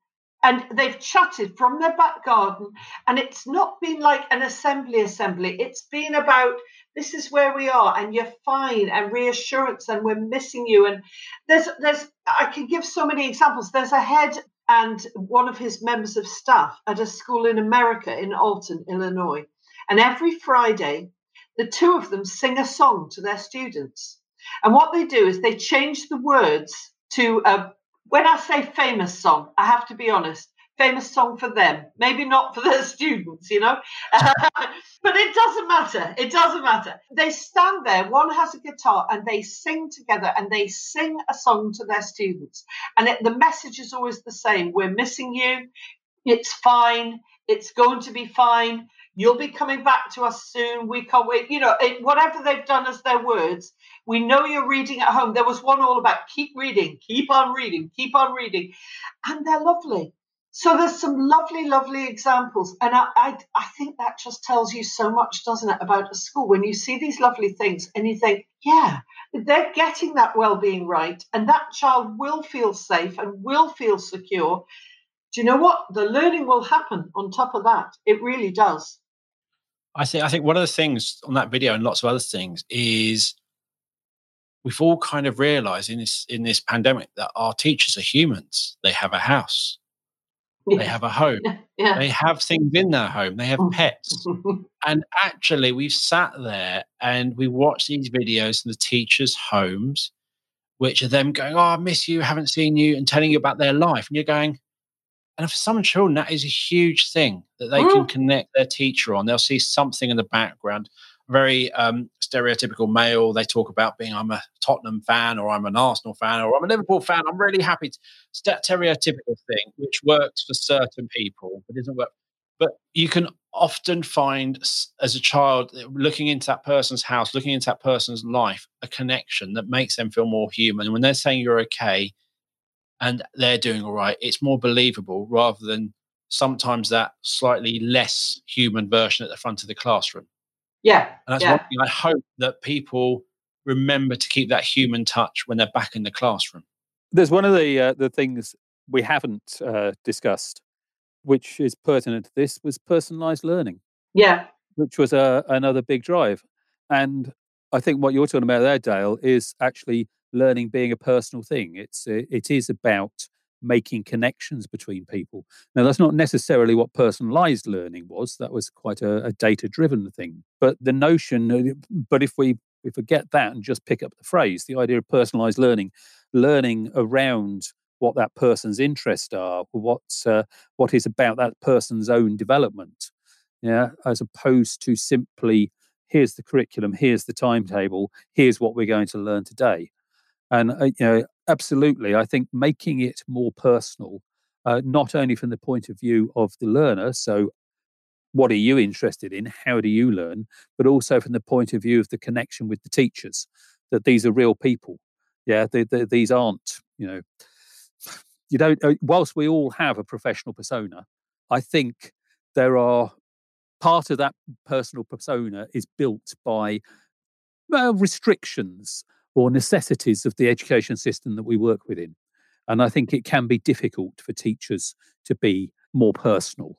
and they've chatted from their back garden and it's not been like an assembly assembly. It's been about this is where we are and you're fine and reassurance and we're missing you. And there's there's i can give so many examples. There's a head and one of his members of staff at a school in america in alton illinois. And every friday the two of them sing a song to their students. And what they do is they change the words to a when I say famous song, I have to be honest, famous song for them, maybe not for their students, you know. but it doesn't matter. It doesn't matter. They stand there, one has a guitar, and they sing together and they sing a song to their students. And it, the message is always the same We're missing you. It's fine. It's going to be fine. You'll be coming back to us soon. We can't wait. You know, it, whatever they've done as their words, we know you're reading at home. There was one all about keep reading, keep on reading, keep on reading. And they're lovely. So there's some lovely, lovely examples. And I, I, I think that just tells you so much, doesn't it, about a school when you see these lovely things and you think, yeah, they're getting that well-being right. And that child will feel safe and will feel secure. Do you know what? The learning will happen on top of that. It really does.
I think I think one of the things on that video and lots of other things is we've all kind of realized in this in this pandemic that our teachers are humans. They have a house. They have a home.
Yeah.
They have things in their home. They have pets. and actually, we've sat there and we watch these videos in the teachers' homes, which are them going, Oh, I miss you, haven't seen you, and telling you about their life. And you're going, and for some children, that is a huge thing that they can connect their teacher on. They'll see something in the background very um, stereotypical male. They talk about being, I'm a Tottenham fan, or I'm an Arsenal fan, or I'm a Liverpool fan. I'm really happy. To, stereotypical thing, which works for certain people, but doesn't work. But you can often find, as a child, looking into that person's house, looking into that person's life, a connection that makes them feel more human. And when they're saying you're okay and they're doing all right, it's more believable rather than sometimes that slightly less human version at the front of the classroom.
Yeah.
And that's
yeah.
one thing I hope that people remember to keep that human touch when they're back in the classroom.
There's one of the uh, the things we haven't uh, discussed, which is pertinent to this, was personalised learning.
Yeah.
Which was a, another big drive, and I think what you're talking about there, Dale, is actually learning being a personal thing. It's it is about making connections between people. Now, that's not necessarily what personalized learning was. That was quite a, a data driven thing. But the notion, uh, but if we we forget that and just pick up the phrase, the idea of personalized learning, learning around what that person's interests are, what's uh, what is about that person's own development, yeah, as opposed to simply here's the curriculum, here's the timetable, here's what we're going to learn today. And uh, you know, absolutely, I think making it more personal, uh, not only from the point of view of the learner, so what are you interested in, how do you learn, but also from the point of view of the connection with the teachers, that these are real people. Yeah, they, they, these aren't, you know, you don't. Uh, whilst we all have a professional persona, I think there are part of that personal persona is built by restrictions or necessities of the education system that we work within. And I think it can be difficult for teachers to be more personal.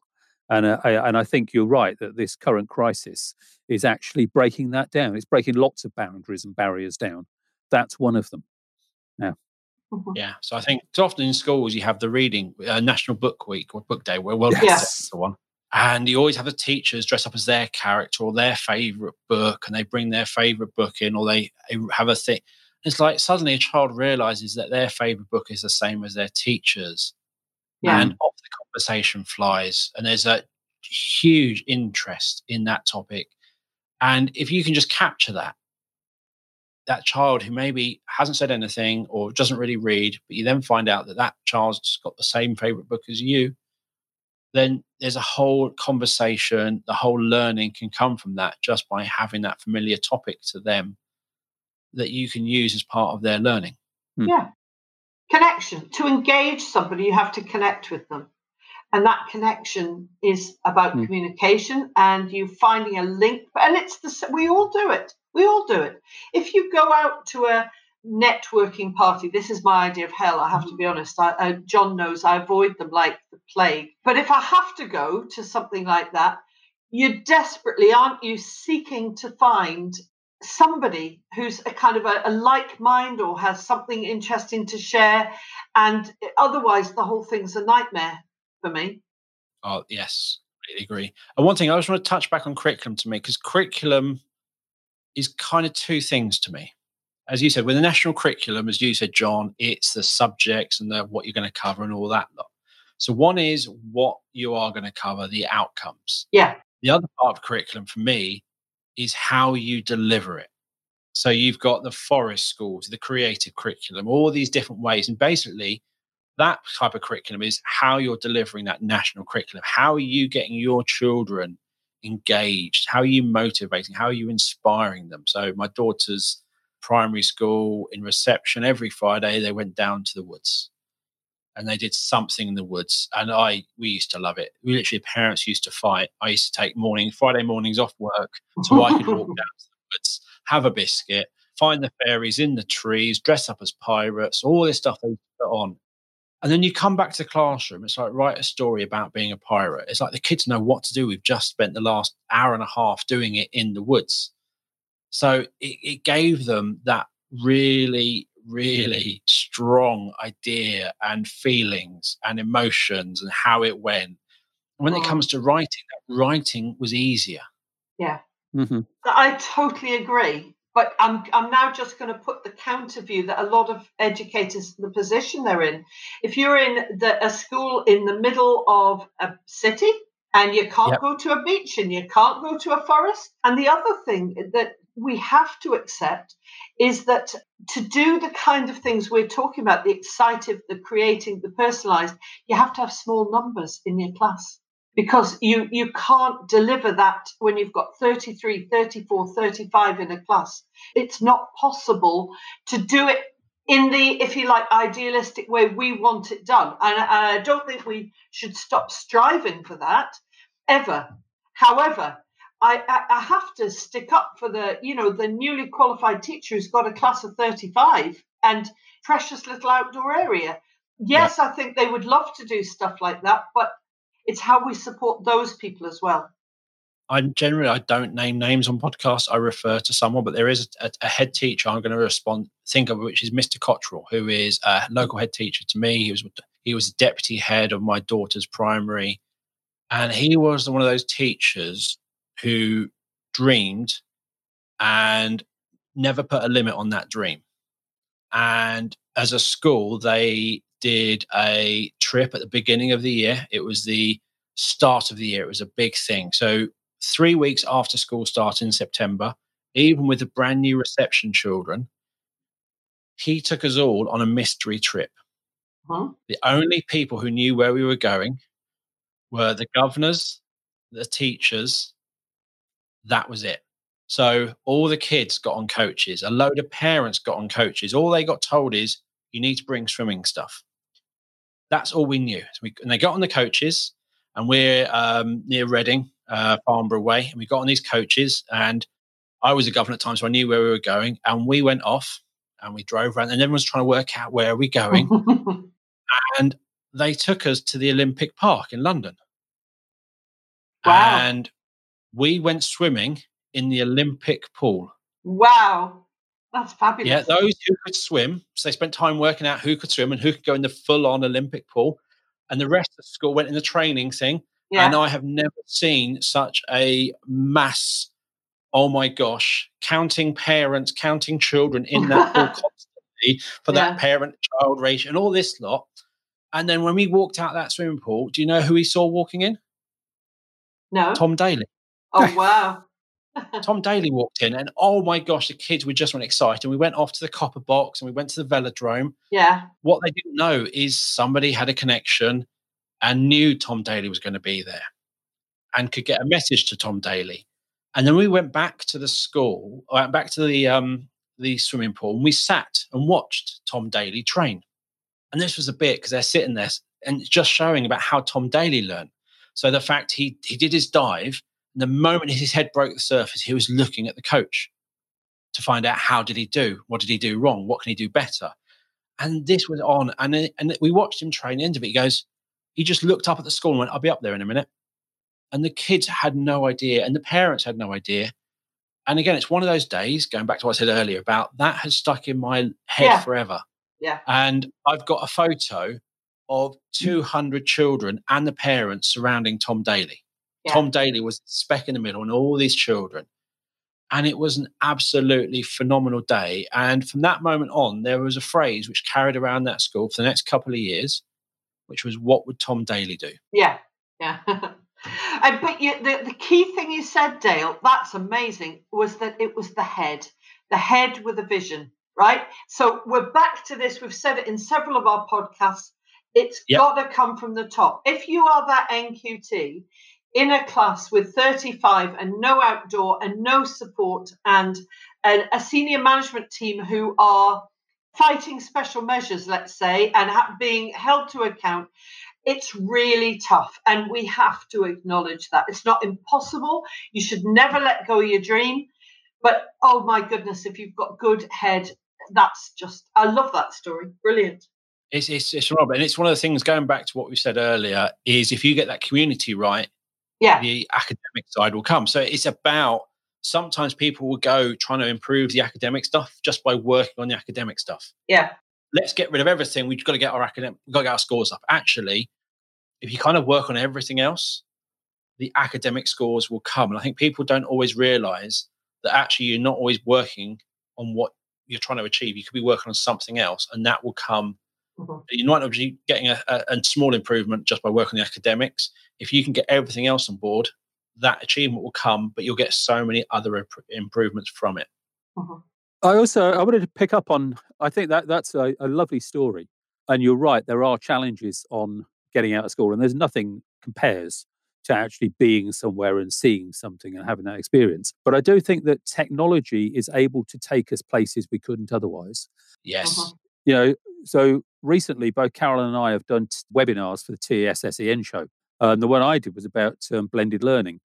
And, uh, I, and I think you're right that this current crisis is actually breaking that down. It's breaking lots of boundaries and barriers down. That's one of them. Yeah.
Mm-hmm. Yeah. So I think often in schools you have the reading uh, National Book Week or Book Day where well
yes.
the one. And you always have the teachers dress up as their character or their favorite book, and they bring their favorite book in, or they have a thing. It's like suddenly a child realizes that their favorite book is the same as their teacher's, yeah. and off the conversation flies. And there's a huge interest in that topic. And if you can just capture that, that child who maybe hasn't said anything or doesn't really read, but you then find out that that child's got the same favorite book as you, then there's a whole conversation, the whole learning can come from that just by having that familiar topic to them that you can use as part of their learning.
Hmm. Yeah. Connection. To engage somebody, you have to connect with them. And that connection is about hmm. communication and you finding a link. And it's the we all do it. We all do it. If you go out to a networking party. This is my idea of hell. I have to be mm-hmm. honest. I, John knows I avoid them like the plague. But if I have to go to something like that, you desperately aren't you seeking to find somebody who's a kind of a, a like mind or has something interesting to share, and otherwise the whole thing's a nightmare for me.
Oh yes, I agree. And one thing I just want to touch back on curriculum to me because curriculum is kind of two things to me as you said, with the national curriculum, as you said, John, it's the subjects and the, what you're going to cover and all that. So one is what you are going to cover, the outcomes.
Yeah.
The other part of curriculum for me is how you deliver it. So you've got the forest schools, the creative curriculum, all these different ways. And basically, that type of curriculum is how you're delivering that national curriculum. How are you getting your children engaged? How are you motivating? How are you inspiring them? So my daughter's primary school in reception every Friday they went down to the woods and they did something in the woods and I we used to love it. We literally parents used to fight. I used to take morning Friday mornings off work so I could walk down to the woods, have a biscuit, find the fairies in the trees, dress up as pirates, all this stuff they put on. And then you come back to the classroom. It's like write a story about being a pirate. It's like the kids know what to do. We've just spent the last hour and a half doing it in the woods. So it, it gave them that really, really strong idea and feelings and emotions and how it went. When it comes to writing, that writing was easier.
Yeah. Mm-hmm. I totally agree. But I'm, I'm now just going to put the counter view that a lot of educators, the position they're in, if you're in the, a school in the middle of a city and you can't yep. go to a beach and you can't go to a forest, and the other thing that we have to accept is that to do the kind of things we're talking about the excited the creating the personalized you have to have small numbers in your class because you you can't deliver that when you've got 33 34 35 in a class. It's not possible to do it in the if you like idealistic way we want it done. And i don't think we should stop striving for that ever. However I, I, have to stick up for the, you know, the newly qualified teacher who's got a class of 35 and precious little outdoor area. Yes, yeah. I think they would love to do stuff like that, but it's how we support those people as well.
I generally I don't name names on podcasts. I refer to someone, but there is a, a, head teacher I'm going to respond think of, which is Mr. Cottrell, who is a local head teacher to me. He was he was deputy head of my daughter's primary, and he was one of those teachers who dreamed and never put a limit on that dream. And as a school, they did a trip at the beginning of the year. It was the start of the year, it was a big thing. So, three weeks after school started in September, even with the brand new reception children, he took us all on a mystery trip. Huh? The only people who knew where we were going were the governors, the teachers, that was it. So all the kids got on coaches, a load of parents got on coaches. All they got told is you need to bring swimming stuff. That's all we knew. So we, and they got on the coaches, and we're um, near Reading, uh, Farnborough Way, and we got on these coaches. And I was a governor at times, so I knew where we were going. And we went off and we drove around, and everyone's trying to work out where are we going. and they took us to the Olympic Park in London. Wow. And we went swimming in the Olympic pool.
Wow. That's fabulous.
Yeah, those who could swim, so they spent time working out who could swim and who could go in the full on Olympic pool. And the rest of the school went in the training thing. Yeah. And I have never seen such a mass, oh my gosh, counting parents, counting children in that pool constantly for yeah. that parent child ratio and all this lot. And then when we walked out that swimming pool, do you know who we saw walking in?
No.
Tom Daley.
Oh wow.
Tom Daley walked in, and oh my gosh, the kids were just went excited. And We went off to the copper box and we went to the velodrome.
Yeah.
What they didn't know is somebody had a connection and knew Tom Daley was going to be there and could get a message to Tom Daley. And then we went back to the school, uh, back to the um, the swimming pool, and we sat and watched Tom Daley train. And this was a bit because they're sitting there and just showing about how Tom Daley learned. So the fact he he did his dive the moment his head broke the surface, he was looking at the coach to find out how did he do? What did he do wrong? What can he do better? And this was on, and then- and we watched him train. The end of it, he goes, he just looked up at the school and went, "I'll be up there in a minute." And the kids had no idea, and the parents had no idea. And again, it's one of those days. Going back to what I said earlier about that has stuck in my head
Yeah.
forever.
Yeah.
And I've got a photo of mm. 200 children and the parents surrounding Tom Daley.
Yeah.
Tom Daley was speck in the middle, and all these children. And it was an absolutely phenomenal day. And from that moment on, there was a phrase which carried around that school for the next couple of years, which was, What would Tom Daley do?
Yeah, yeah. and, but you, the, the key thing you said, Dale, that's amazing, was that it was the head, the head with a vision, right? So we're back to this. We've said it in several of our podcasts. It's
Yep.
got to come from the top. If you are that NQT in a class with 35 and no outdoor and no support and, a senior management team who are fighting special measures, let's say, and being held to account, it's really tough. And we have to acknowledge that. It's not impossible. You should never let go of your dream. But oh my goodness, if you've got good head, that's just, I love that story. Brilliant.
It's, it's, it's. And it's one of the things going back to what we said earlier is if you get that community right,
Yeah.
the academic side will come. So it's about sometimes people will go trying to improve the academic stuff just by working on the academic stuff.
Yeah.
Let's get rid of everything. We've got to get our academic, we've got to get our scores up. Actually, if you kind of work on everything else, the academic scores will come. And I think people don't always realize that actually you're not always working on what you're trying to achieve. You could be working on something else, and that will come
Mhm.
you might not be getting a, a, a small improvement just by working on the academics. If you can get everything else on board, that achievement will come, but you'll get so many other imp- improvements from it.
Mhm.
I also I wanted to pick up on. I think that that's a, a lovely story, and you're right. There are challenges on getting out of school, and there's nothing compares to actually being somewhere and seeing something and having that experience. But I do think that technology is able to take us places we couldn't otherwise.
Yes.
Mhm.
You know, so recently both Carol Allen and I have done t- webinars for the TES SEN show. And the one I did was about um, blended learning.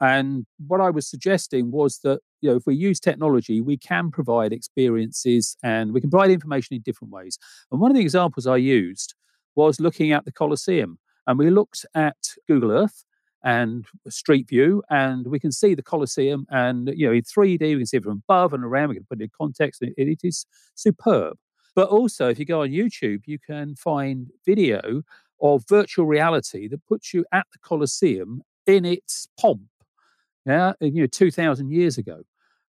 And what I was suggesting was that, you know, if we use technology, we can provide experiences and we can provide information in different ways. And one of the examples I used was looking at the Colosseum. And we looked at Google Earth and Street View, and we can see the Colosseum. And, you know, in 3D, we can see it from above and around. We can put it in context. and it is superb. But also, if you go on YouTube, you can find video of virtual reality that puts you at the Colosseum in its pomp, yeah, you know, 2,000 years ago.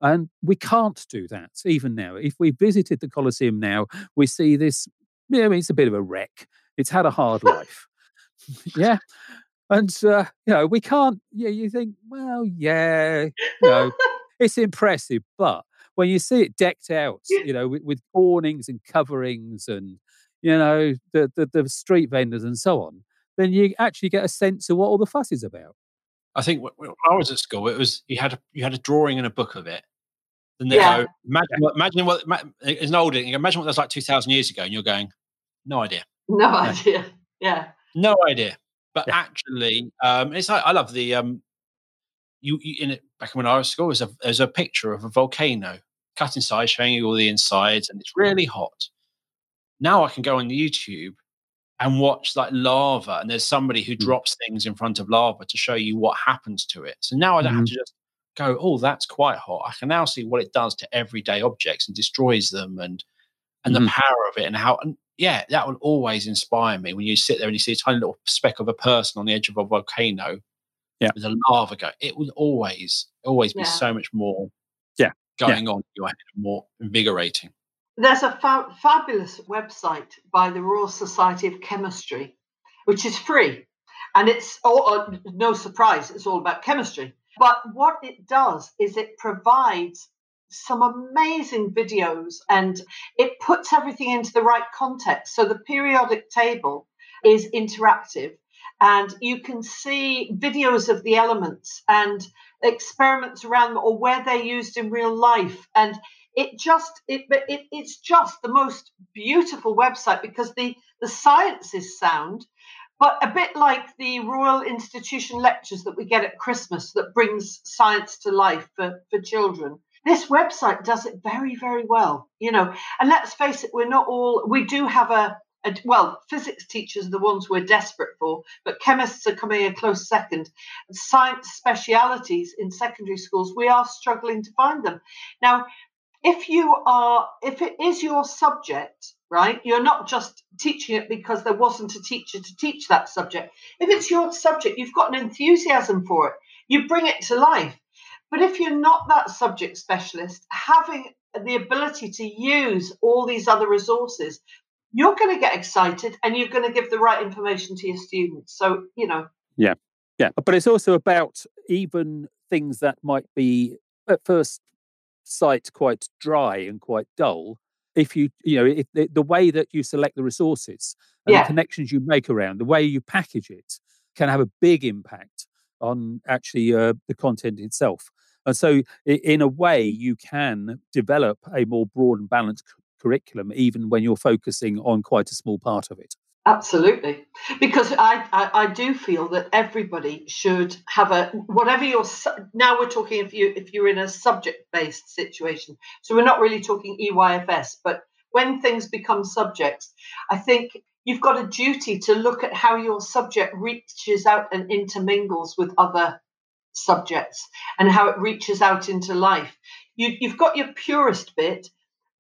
And we can't do that even now. If we visited the Colosseum now, we see this, I mean, it's a bit of a wreck. It's had a hard life. yeah. And, uh, you know, we can't, yeah, you think, well, yeah, you know, it's impressive. But when you see it decked out, you know, with, with awnings and coverings and, you know, the, the, the street vendors and so on, then you actually get a sense of what all the fuss is about.
I think when I was at school, it was you had a, you had a drawing and a book of it. Then they
Yeah.
go, imagine what, imagine what, as an older, imagine what that's like 2,000 years ago. And you're going, no idea.
No idea. Yeah.
No idea. But
Yeah.
actually, um, it's like, I love the um, you, you in it back when I was at school. There's a there's a picture of a volcano cut inside, showing you all the insides, and it's really hot. Now I can go on YouTube and watch like lava, and there's somebody who
Mm.
drops things in front of lava to show you what happens to it. So now I don't have to just go, oh, that's quite hot. I can now see what it does to everyday objects and destroys them, and and
Mhm.
the power of it, and how. And yeah, that will always inspire me when you sit there and you see a tiny little speck of a person on the edge of a volcano.
Yeah.
with a lava go. It will always, always be so much more.
Yeah. Yeah.
going on in your head, more invigorating.
There's a fa- fabulous website by the Royal Society of Chemistry, which is free. And it's all, uh, no surprise, it's all about chemistry. But what it does is it provides some amazing videos and it puts everything into the right context. So the periodic table is interactive and you can see videos of the elements and experiments around them or where they're used in real life. And it just it, it it's just the most beautiful website because the the science is sound but a bit like the royal institution lectures that we get at christmas that brings science to life for, for children this website does it very, very well, you know. And let's face it, we're not all, we do have a, a, well, physics teachers are the ones we're desperate for, but chemists are coming a close second. Science specialities in secondary schools, we are struggling to find them. Now, if you are, if it is your subject, right, you're not just teaching it because there wasn't a teacher to teach that subject. If it's your subject, you've got an enthusiasm for it, you bring it to life but if you're not that subject specialist, having the ability to use all these other resources, you're going to get excited and you're going to give the right information to your students. So, you know.
Yeah. Yeah. But it's also about even things that might be at first sight quite dry and quite dull. If you, you know, if the, the way that you select the resources and yeah. the connections you make around, the way you package it can have a big impact on actually uh, the content itself. And so, in a way, you can develop a more broad and balanced curriculum, even when you're focusing on quite a small part of it.
Absolutely, because I, I, I do feel that everybody should have a whatever your now we're talking if you if you're in a subject based situation, so we're not really talking EYFS, but when things become subjects, I think you've got a duty to look at how your subject reaches out and intermingles with other subjects and how it reaches out into life. You, you've got your purest bit,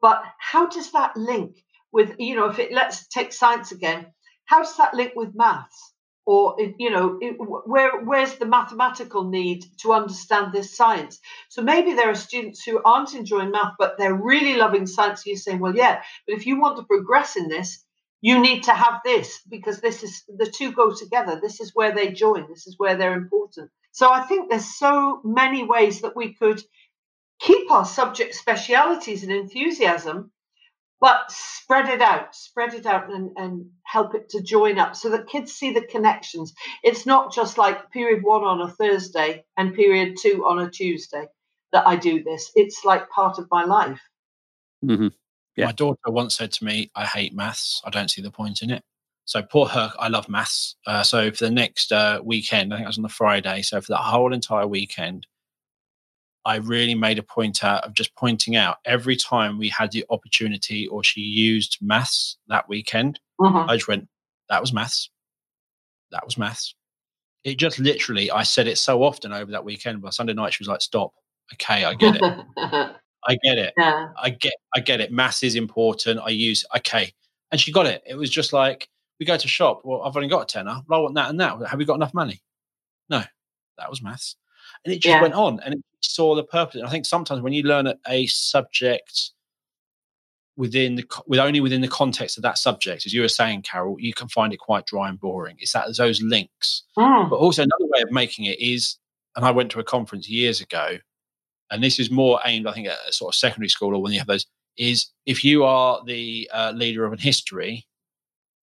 but how does that link with, you know, if it let's take science again, how does that link with maths? Or, you know, it, where where's the mathematical need to understand this science? So maybe there are students who aren't enjoying math, but they're really loving science. you're saying, well, yeah, but if you want to progress in this, you need to have this because this is the two go together. This is where they join. This is where they're important. So I think there's so many ways that we could keep our subject specialities and enthusiasm, but spread it out, spread it out and, and help it to join up so that kids see the connections. It's not just like period one on a Thursday and period two on a Tuesday that I do this. It's like part of my life.
Mm-hmm. Yeah. My daughter once said to me, I hate maths. I don't see the point in it. So poor her, I love maths. Uh, so for the next uh, weekend, I think it was on the Friday. So for that whole entire weekend, I really made a point out of just pointing out every time we had the opportunity or she used maths that weekend, mm-hmm. I just went, that was maths. That was maths. It just literally, I said it so often over that weekend. By Sunday night, she was like, stop. Okay, I get it. I get it. Yeah. I get I get it. Maths is important. I use okay. And she got it. It was just like, we go to shop. Well, I've only got a tenner. But I want that and that. Have we got enough money? No, that was maths. And it just yeah. went on and it saw the purpose. And I think sometimes when you learn a subject within the with only within the context of that subject, as you were saying, Carol, you can find it quite dry and boring. It's that those links. Mm. But also another way of making it is, and I went to a conference years ago, and this is more aimed, I think, at a sort of secondary school or when you have those, is if you are the uh, leader of an history,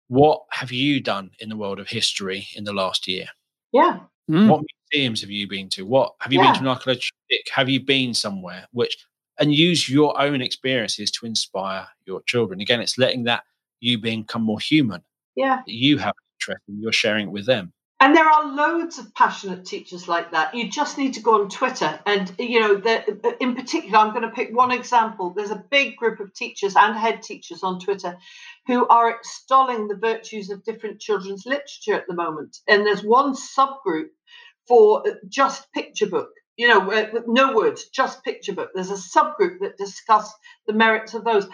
what have you done in the world of history in the last year?
Yeah.
Mm. What museums have you been to? What have you yeah. been to an archaeological? Have you been somewhere? Which and use your own experiences to inspire your children. Again, it's letting that you become more human.
Yeah.
You have interest and you're sharing it with them.
And there are loads of passionate teachers like that. You just need to go on Twitter. And, you know, the, in particular, I'm going to pick one example. There's a big group of teachers and head teachers on Twitter who are extolling the virtues of different children's literature at the moment. And there's one subgroup for uh, just picture book, you know, with no words, just picture book. There's a subgroup that discuss the merits of those.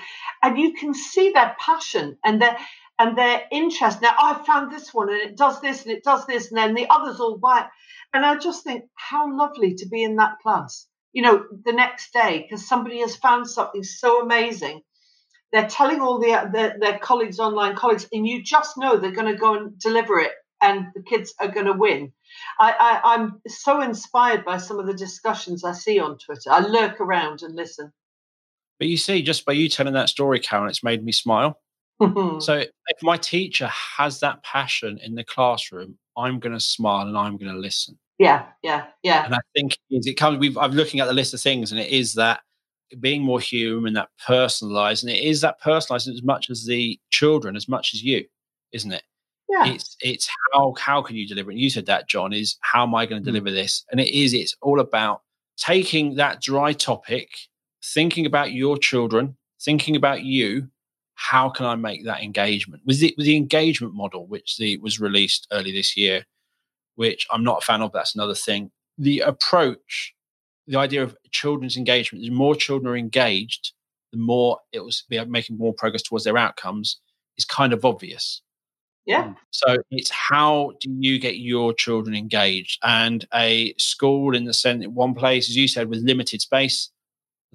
And you can see their passion and their and their interest. Now, I found this one and it does this and it does this, and then the others all buy it. And I just think, how lovely to be in that class, you know, the next day, because somebody has found something so amazing. They're telling all the, their, their colleagues, online colleagues, and you just know they're going to go and deliver it and the kids are going to win. I, I, I'm so inspired by some of the discussions I see on Twitter. I lurk around and listen.
But you see, just by you telling that story, Karen, it's made me smile. So if my teacher has that passion in the classroom, I'm going to smile and I'm going to listen.
Yeah, yeah, yeah.
And I think it comes. We've I'm looking at the list of things, and it is that being more human, that personalized, and it is that personalized as much as the children, as much as you, isn't it?
Yeah.
It's it's how how can you deliver it? And you said that, John, is how am I going to mm. deliver this? And it is, it's all about taking that dry topic thinking about your children, thinking about you. How can I make that engagement? Was it the engagement model which the, was released early this year, which I'm not a fan of. That's another thing. The approach, the idea of children's engagement. The more children are engaged, the more it was making more progress towards their outcomes. Is kind of obvious.
Yeah.
Um, so it's how do you get your children engaged? And a school in the sense, one place, as you said, with limited space,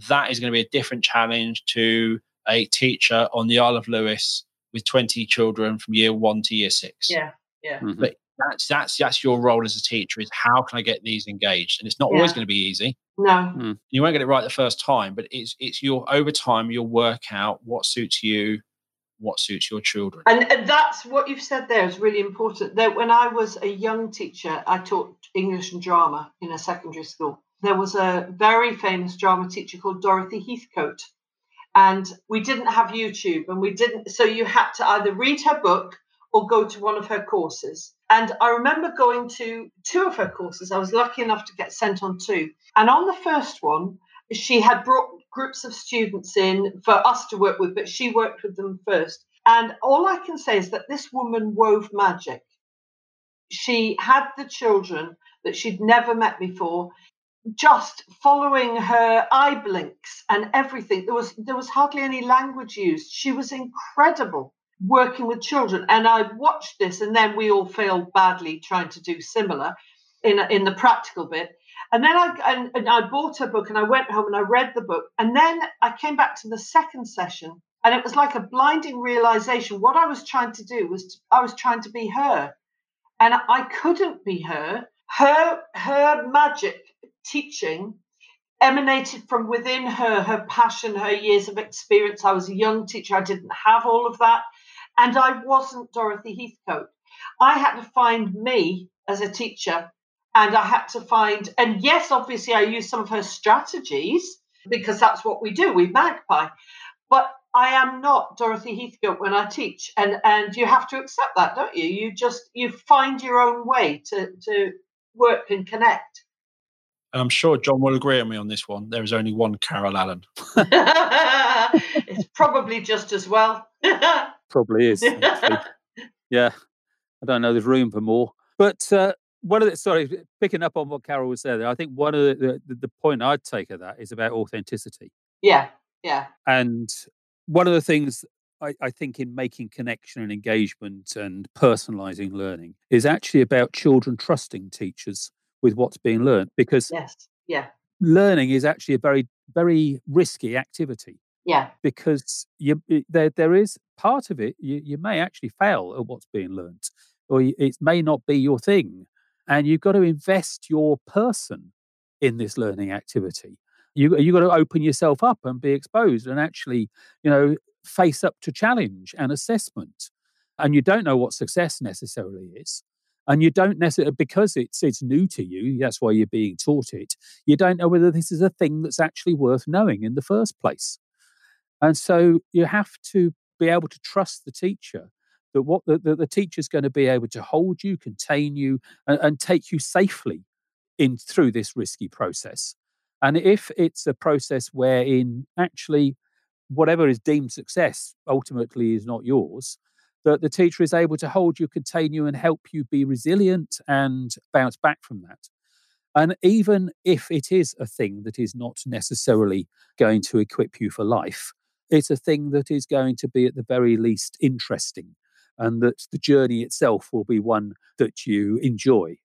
that is going to be a different challenge to a teacher on the Isle of Lewis with 20 children from year one to year six.
Yeah. Yeah.
Mm-hmm. But that's that's that's your role as a teacher is how can I get these engaged? And it's not yeah. always going to be easy.
No. Mm.
You won't get it right the first time, but it's it's your over time you'll work out what suits you what suits your children.
And, and that's what you've said there is really important. That when I was a young teacher, I taught English and drama in a secondary school. There was a very famous drama teacher called Dorothy Heathcote. And we didn't have YouTube, and we didn't, so you had to either read her book or go to one of her courses. And I remember going to two of her courses. I was lucky enough to get sent on two. And on the first one, she had brought groups of students in for us to work with, but she worked with them first. And all I can say is that this woman wove magic. She had the children that she'd never met before just following her eye blinks and everything there was there was hardly any language used she was incredible working with children and i watched this and then we all failed badly trying to do similar in in the practical bit and then I and, and I bought a book and I went home and I read the book. And then I came back to the second session and it was like a blinding realization. What I was trying to do was to, I was trying to be her. And I couldn't be her. Her her magic teaching emanated from within her, her passion, her years of experience. I was a young teacher, I didn't have all of that. And I wasn't Dorothy Heathcote. I had to find me as a teacher and I had to find, and yes, obviously, I used some of her strategies because that's what we do. We magpie, but I am not Dorothy Heathcote when I teach, and and you have to accept that, don't you? You just you find your own way to to work and connect.
And I'm sure John will agree with me on this one. There is only one Carol Allen.
it's probably just as well.
probably is. yeah, I don't know. There's room for more, but uh, one of the sorry, picking up on what Carol was saying, I think one of the, the, the point I'd take of that is about authenticity.
Yeah, yeah.
And one of the things I, I, think in making connection and engagement and personalizing learning is actually about children trusting teachers with what's being learned because
yes, yeah,
learning is actually a very very risky activity.
Yeah,
because you there there is part of it you, you may actually fail at what's being learned or it may not be your thing and you've got to invest your person in this learning activity. You you got to open yourself up and be exposed and actually, you know, face up to challenge and assessment. And you don't know what success necessarily is. And you don't necessarily because it's it's new to you, that's why you're being taught it. You don't know whether this is a thing that's actually worth knowing in the first place. And so you have to be able to trust the teacher that what the, the, the teacher's going to be able to hold you, contain you, and, and take you safely in through this risky process. And if it's a process wherein actually whatever is deemed success ultimately is not yours, that the teacher is able to hold you, contain you, and help you be resilient and bounce back from that. And even if it is a thing that is not necessarily going to equip you for life, it's a thing that is going to be at the very least interesting and that the journey itself will be one that you enjoy.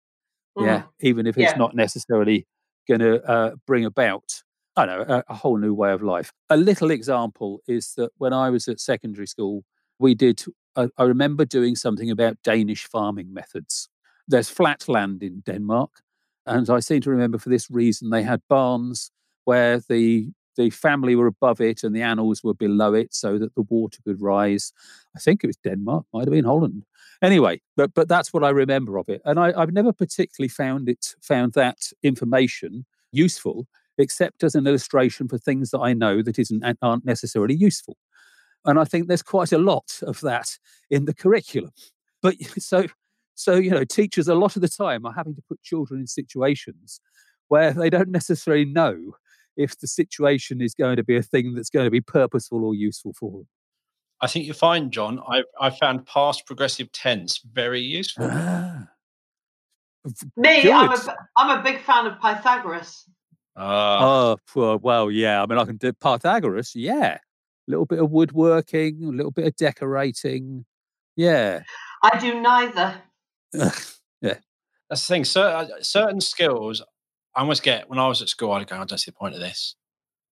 Mm. Yeah, even if it's yeah. not necessarily going to uh, bring about, I don't know, a, a whole new way of life. A little example is that when I was at secondary school, we did, I, I remember doing something about Danish farming methods. There's flat land in Denmark. And I seem to remember for this reason, they had barns where the the family were above it and the animals were below it so that the water could rise. I think it was Denmark, might have been Holland. Anyway, but but that's what I remember of it. And I, I've never particularly found it found that information useful, except as an illustration for things that I know that isn't aren't necessarily useful. And I think there's quite a lot of that in the curriculum. But so so you know, teachers a lot of the time are having to put children in situations where they don't necessarily know if the situation is going to be a thing that's going to be purposeful or useful for them.
I think you find, John, I, I found past progressive tense very useful.
Ah.
Me, I'm
Good.
a, I'm a big fan of Pythagoras.
Ah,
Oh, well, well, yeah. I mean, I can do Pythagoras. Yeah, a little bit of woodworking, a little bit of decorating. Yeah,
I do neither. Yeah.
That's the thing. Certain, uh, certain skills, I almost get when I was at school, I'd go, I don't see the point of this.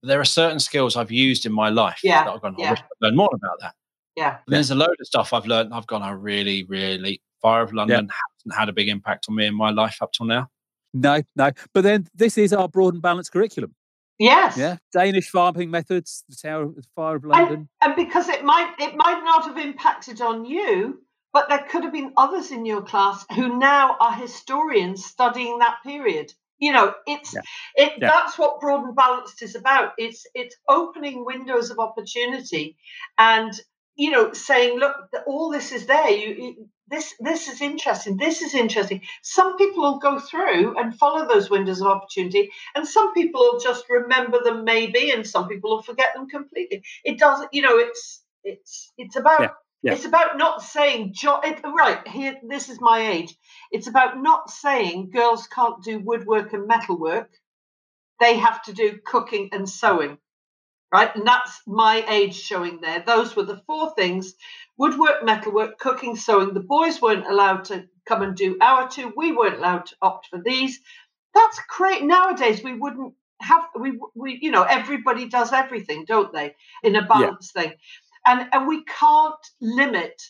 But there are certain skills I've used in my life
Yeah,
that I've gone, oh, I
yeah.
wish I'd learned more about that.
Yeah.
And there's a load of stuff I've learned. I've gone, I really, really, Fire of London hasn't had a big impact on me in my life up till now.
no, no. But then this is our broad and balanced curriculum.
Yes.
Yeah, Danish farming methods, the Tower, the Fire of London.
And because it might it might not have impacted on you, but there could have been others in your class who now are historians studying that period. You know, it's
Yeah.
it
Yeah.
that's what broad and balanced is about. It's it's opening windows of opportunity and you know saying look all this is there. You, you this this is interesting. This is interesting. Some people will go through and follow those windows of opportunity and some people will just remember them maybe and some people will forget them completely. It doesn't you know it's it's it's about
Yeah, yeah.
it's about not saying it, right here this is my age. It's about not saying girls can't do woodwork and metalwork. They have to do cooking and sewing right? And that's my age showing there. Those were the four things. Woodwork metalwork cooking sewing. The boys weren't allowed to come and do our two. We weren't allowed to opt for these. That's great. Nowadays we wouldn't have we we you know everybody does everything don't they in a balanced thing? And and we can't limit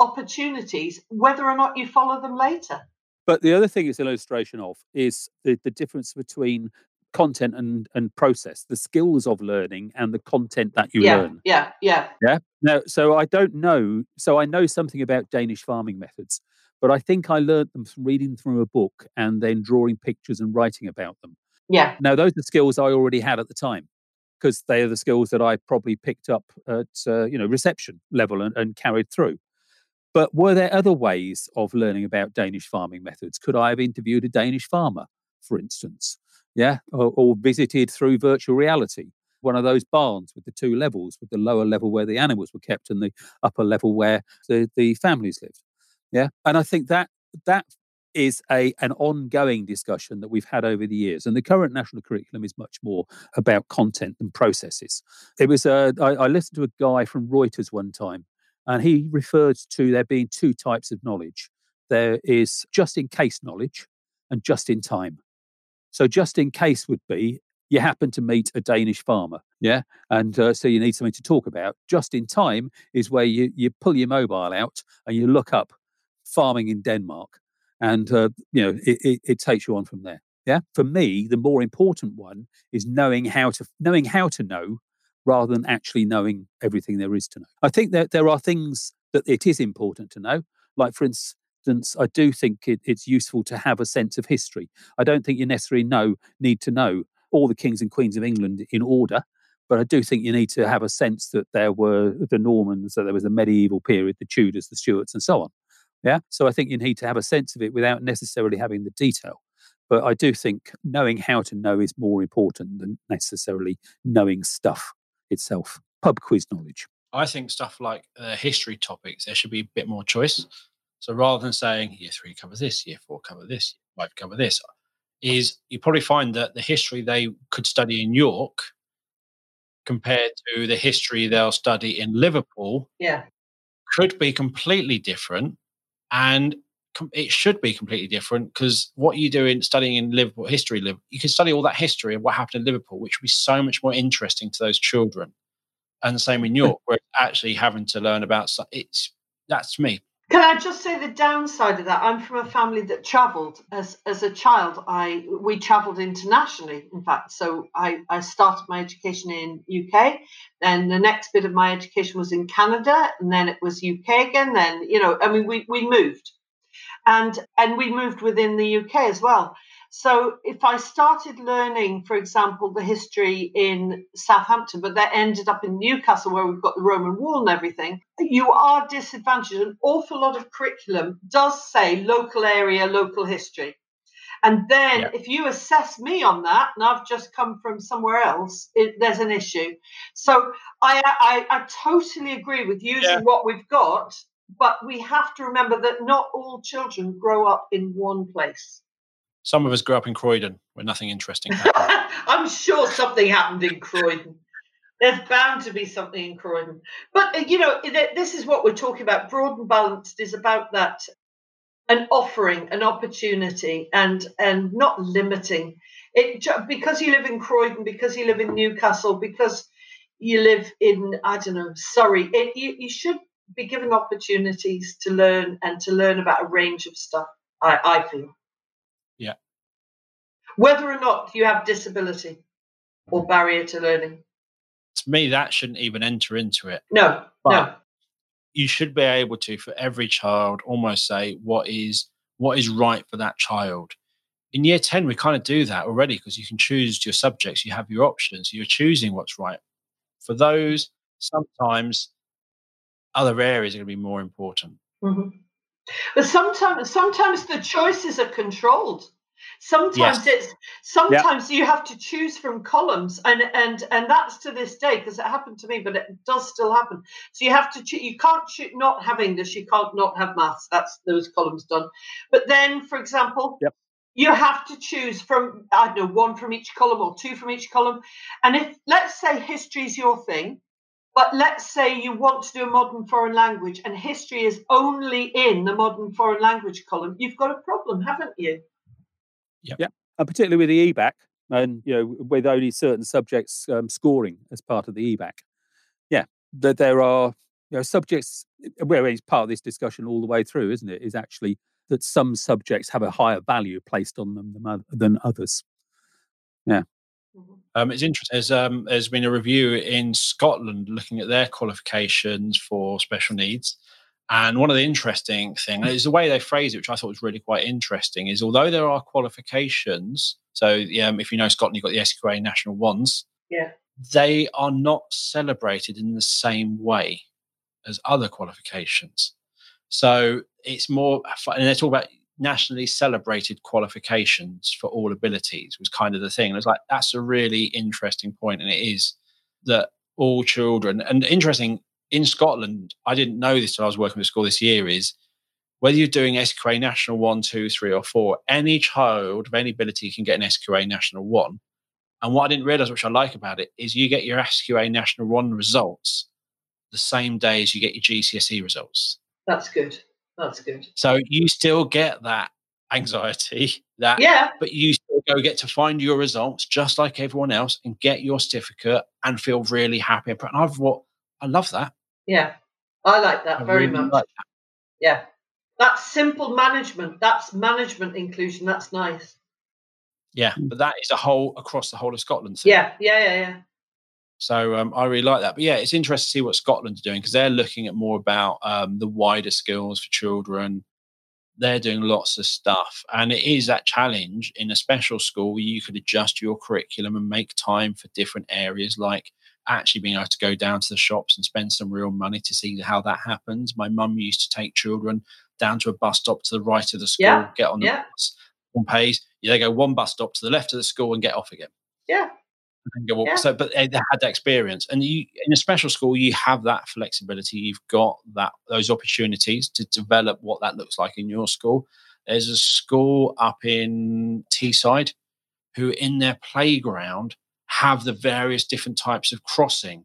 opportunities whether or not you follow them later.
But the other thing it's an illustration of is the, the difference between content and, and process, the skills of learning and the content that you
yeah
learn.
yeah yeah
Yeah. Now, so I don't know. So I know something about Danish farming methods, but I think I learned them from reading through a book and then drawing pictures and writing about them.
yeah
Now, those are skills I already had at the time because they are the skills that I probably picked up at uh, you know reception level and, and carried through. But were there other ways of learning about Danish farming methods? Could I have interviewed a Danish farmer, for instance? Yeah, or, or visited through virtual reality one of those barns with the two levels, with the lower level where the animals were kept and the upper level where the, the families lived. Yeah, and I think that that is a an ongoing discussion that we've had over the years. And the current national curriculum is much more about content than processes. It was uh, I, I listened to a guy from Reuters one time, and he referred to there being two types of knowledge. There is just in case knowledge and just in time. So just in case would be you happen to meet a Danish farmer, yeah, and uh, so you need something to talk about. Just in time is where you you pull your mobile out and you look up farming in Denmark, and uh, you know it, it, it takes you on from there. Yeah, for me, the more important one is knowing how to knowing how to know rather than actually knowing everything there is to know. I think that there are things that it is important to know, like for instance, I do think it, it's useful to have a sense of history. I don't think you necessarily know need to know all the kings and queens of England in order, but I do think you need to have a sense that there were the Normans, that there was the medieval period, the Tudors, the Stuarts, and so on. Yeah, so I think you need to have a sense of it without necessarily having the detail. But I do think knowing how to know is more important than necessarily knowing stuff itself. Pub quiz knowledge.
I think stuff like uh, history topics, there should be a bit more choice. So rather than saying year three cover this, year four cover this, year five cover this, is you probably find that the history they could study in York compared to the history they'll study in Liverpool
yeah
could be completely different. And com- it should be completely different because what you do in studying in Liverpool history, you can study all that history of what happened in Liverpool, which would be so much more interesting to those children. And the same in hmm. York, where actually having to learn about it's that's me.
Can I just say the downside of that? I'm from a family that travelled as as a child. I we travelled internationally, in fact. So I I started my education in UK, then the next bit of my education was in Canada, and then it was UK again. Then you know, I mean, we we moved, and and we moved within the UK as well. So if I started learning, for example, the history in Southampton, but that ended up in Newcastle where we've got the Roman wall and everything, you are disadvantaged. An awful lot of curriculum does say local area, local history. And then
Yeah.
if you assess me on that, and I've just come from somewhere else, it, there's an issue. So I, I, I totally agree with using
Yeah.
what we've got, but we have to remember that not all children grow up in one place.
Some of us grew up in Croydon where nothing interesting happened.
I'm sure something happened in Croydon. There's bound to be something in Croydon. But, uh, you know, this is what we're talking about. Broad and balanced is about that an offering, an opportunity, and and not limiting it because you live in Croydon, because you live in Newcastle, because you live in I don't know Surrey. It, you, you should be given opportunities to learn and to learn about a range of stuff. I, I feel.
Yeah.
Whether or not you have disability or barrier to learning.
to me, that shouldn't even enter into it.
No, no.
You should be able to for every child almost say what is what is right for that child in year 10 we kind of do that already because you can choose your subjects you have your options you're choosing what's right for those sometimes other areas are going to be more important
Mhm. But sometimes, sometimes the choices are controlled. Sometimes it's sometimes you have to choose from columns, and and and that's to this day because it happened to me, but it does still happen. So you have to choo- you can't not have English, you can't not have maths. That's those columns done. But then, for example,
Yep.
you have to choose from I don't know one from each column or two from each column. And if let's say history is your thing, but let's say you want to do a modern foreign language and history is only in the modern foreign language column, you've got a problem, haven't you? Yeah.
And particularly with the EBacc, and you know, with only certain subjects um, scoring as part of the EBacc. Yeah, that there are you know subjects where it's part of this discussion all the way through, isn't it? Is actually that some subjects have a higher value placed on them than, others. than others.
Um, it's interesting there's, um, there's been a review in scotland looking at their qualifications for special needs and one of the interesting things is the way they phrase it which i thought was really quite interesting is although there are qualifications so um, if you know scotland you've got the sqa national ones
Yeah.
they are not celebrated in the same way as other qualifications. So it's more, and they talk about nationally celebrated qualifications for all abilities was kind of the thing. And it's like, that's a really interesting point, And it is that all children, and interesting in Scotland, I didn't know this till I was working with school this year, is whether you're doing SQA National 1, 2, 3, or 4, any child of any ability can get an SQA National 1. And what I didn't realize, which I like about it, is you get your SQA National 1 results the same day as you get your GCSE results.
That's good. That's good.
So you still get that anxiety, that,
Yeah,
but you still go get to find your results just like everyone else and get your certificate and feel really happy. And I've what I love that.
yeah. I like that
I
very
really
much.
like that.
Yeah. That's simple management. That's management inclusion. That's nice.
Yeah, but that is a whole across the whole of Scotland. thing.
Yeah, yeah, yeah, yeah.
So um, I really like that. But yeah, it's interesting to see what Scotland's doing because they're looking at more about um, the wider skills for children. They're doing lots of stuff. And it is that challenge in a special school where you could adjust your curriculum and make time for different areas, like actually being able to go down to the shops and spend some real money to see how that happens. My mum used to take children down to a bus stop to the right of the school,
Yeah,
get on the
yeah.
bus, one pays. They go one bus stop to the left of the school and get off again
Yeah.
Go,
Yeah.
so but they they had that experience. And you in a special school you have that flexibility. You've got that those opportunities to develop what that looks like in your school. There's a school up in teesside who in their playground have the various different types of crossing.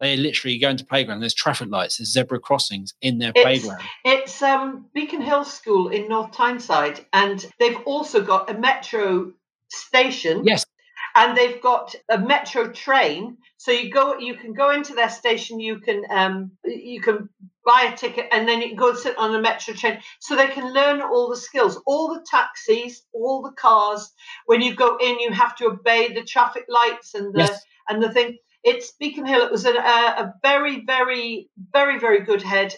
They literally go into playground there's traffic lights there's zebra crossings in their
It's-
playground.
It's um, Beacon Hill School in North Tyneside, and they've also got a metro station.
yes
and they've got a metro train. So you go you can go into their station you can um you can buy a ticket and then you can go and sit on a metro train. So they can learn all the skills all the taxis all the cars. When you go in you have to obey the traffic lights and the
yes.
and the thing. It's beacon hill. It was a, a, a very very very very good head.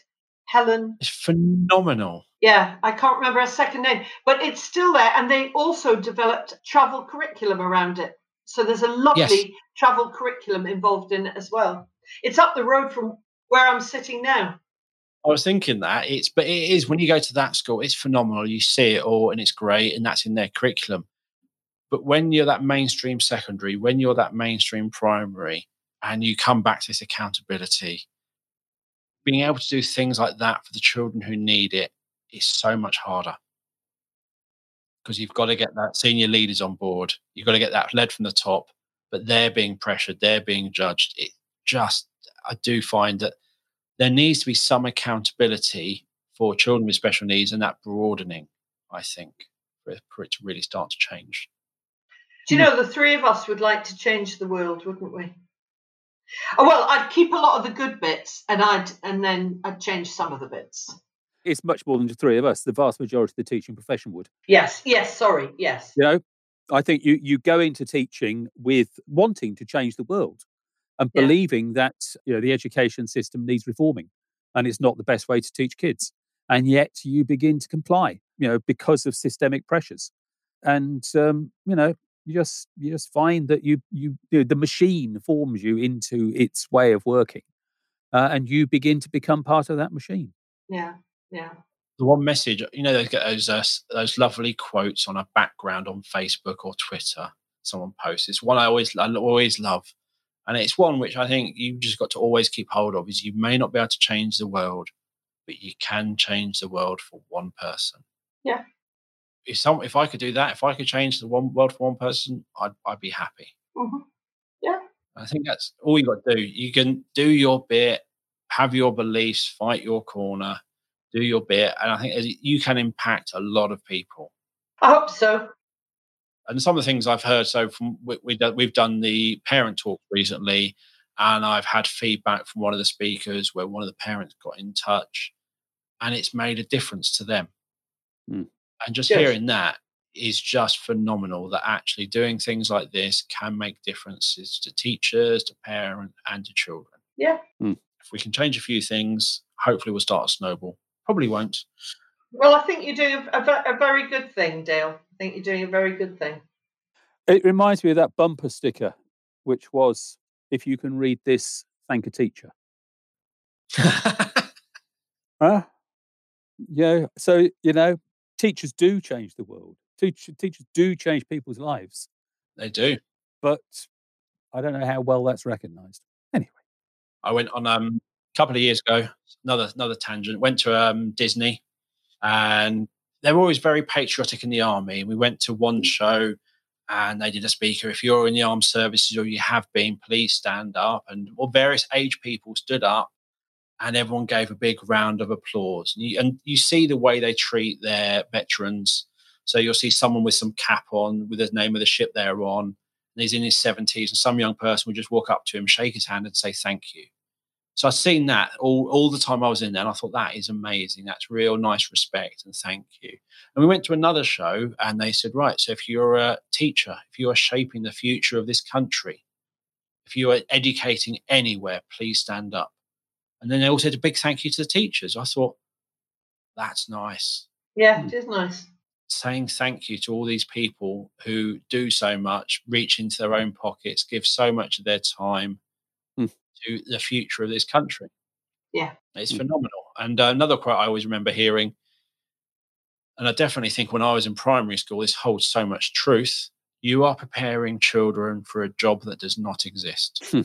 Helen?
It's phenomenal.
Yeah, I can't remember her second name, but it's still there. And they also developed travel curriculum around it. So there's a lovely travel curriculum involved in it as well. It's up the road from where I'm sitting now.
I was thinking that it's, but it is when you go to that school, it's phenomenal. You see it all, and it's great, and that's in their curriculum. But when you're that mainstream secondary, when you're that mainstream primary, and you come back to this accountability, being able to do things like that for the children who need it is so much harder because you've got to get that senior leaders on board. You've got to get that led from the top, but they're being pressured, they're being judged. It just, I do find that there needs to be some accountability for children with special needs and that broadening, I think, for it, to really start to change.
Do you hmm. know the three of us would like to change the world, wouldn't we? Oh, well, I'd keep a lot of the good bits, and I'd and then I'd change some of the bits.
It's much more than the three of us. The vast majority of the teaching profession would.
Yes, yes. Sorry, yes.
You know, I think you you go into teaching with wanting to change the world and
Yeah.
believing that you know the education system needs reforming and it's not the best way to teach kids and yet you begin to comply you know because of systemic pressures and um, you know you just you just find that you you, you know, the machine forms you into its way of working uh, and you begin to become part of that machine
Yeah, yeah.
the one message, you know, they get those uh, those lovely quotes on a background on Facebook or Twitter. Someone posts. It's one I always I always love, and it's one which I think you've just got to always keep hold of. Is you may not be able to change the world, but you can change the world for one person.
Yeah.
If some, if I could do that, if I could change the one world for one person, I'd I'd be happy.
hmm Yeah.
I think that's all you got to do. You can do your bit, have your beliefs, fight your corner, do your bit, and I think you can impact a lot of people.
I hope so.
And some of the things I've heard, so from we, we do- we've done the parent talk recently, and I've had feedback from one of the speakers where one of the parents got in touch, and it's made a difference to them.
Hmm.
And just
Good.
hearing that is just phenomenal. That actually doing things like this can make differences to teachers, to parents, and to children.
Yeah.
If we can change a few things, hopefully we'll start a snowball. Probably won't.
Well, I think you're doing a, a very good thing, Dale. I think you're doing a very good thing.
it reminds me of that bumper sticker which was if you can read this thank a teacher Huh? Yeah. So, you know, teachers do change the world. Teach, teachers do change people's lives,
they do.
but I don't know how well that's recognized. Anyway,
I went on um, a couple of years ago. Another another tangent. Went to um, Disney, and they're always very patriotic in the army. And we went to one show, and they did a speaker. If you're in the armed services or you have been, please stand up. And well, various age people stood up, and everyone gave a big round of applause. And you, and you see the way they treat their veterans. So you'll see someone with some cap on, with the name of the ship they're on, and he's in his 70s, and some young person would just walk up to him, shake his hand, and say thank you. So I've seen that all, all the time I was in there, and I thought that is amazing. That's real nice respect and thank you. And we went to another show, and they said, right, so if you're a teacher, if you are shaping the future of this country, if you are educating anywhere, please stand up. And then they all said a big thank you to the teachers. I thought, that's nice.
Yeah,
Hmm.
it is nice.
Saying thank you to all these people who do so much, reach into their own pockets, give so much of their time. To the future of this country.
Yeah.
It's
Hmm.
phenomenal. And uh, another quote I always remember hearing, and I definitely think when I was in primary school, this holds so much truth. You are preparing children for a job that does not exist.
Hmm.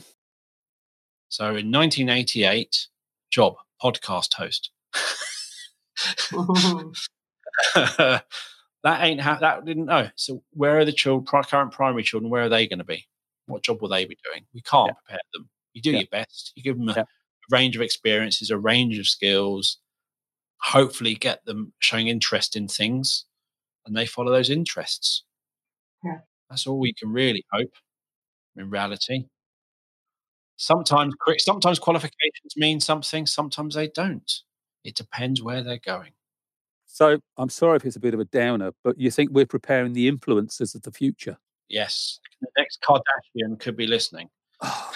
so in 1988, job, podcast host. that ain't how that didn't know. So where are the children, current primary children? Where are they going to be? What job will they be doing? We can't
Yeah.
prepare them. You do
Yeah.
your best. You give them a,
Yeah.
range of experiences, a range of skills. Hopefully, get them showing interest in things, and they follow those interests.
Yeah.
That's all we can really hope. In reality, sometimes sometimes qualifications mean something. Sometimes they don't. It depends where they're going.
so I'm sorry if it's a bit of a downer, but you think we're preparing the influencers of the future?
Yes, the next Kardashian could be listening. Oh.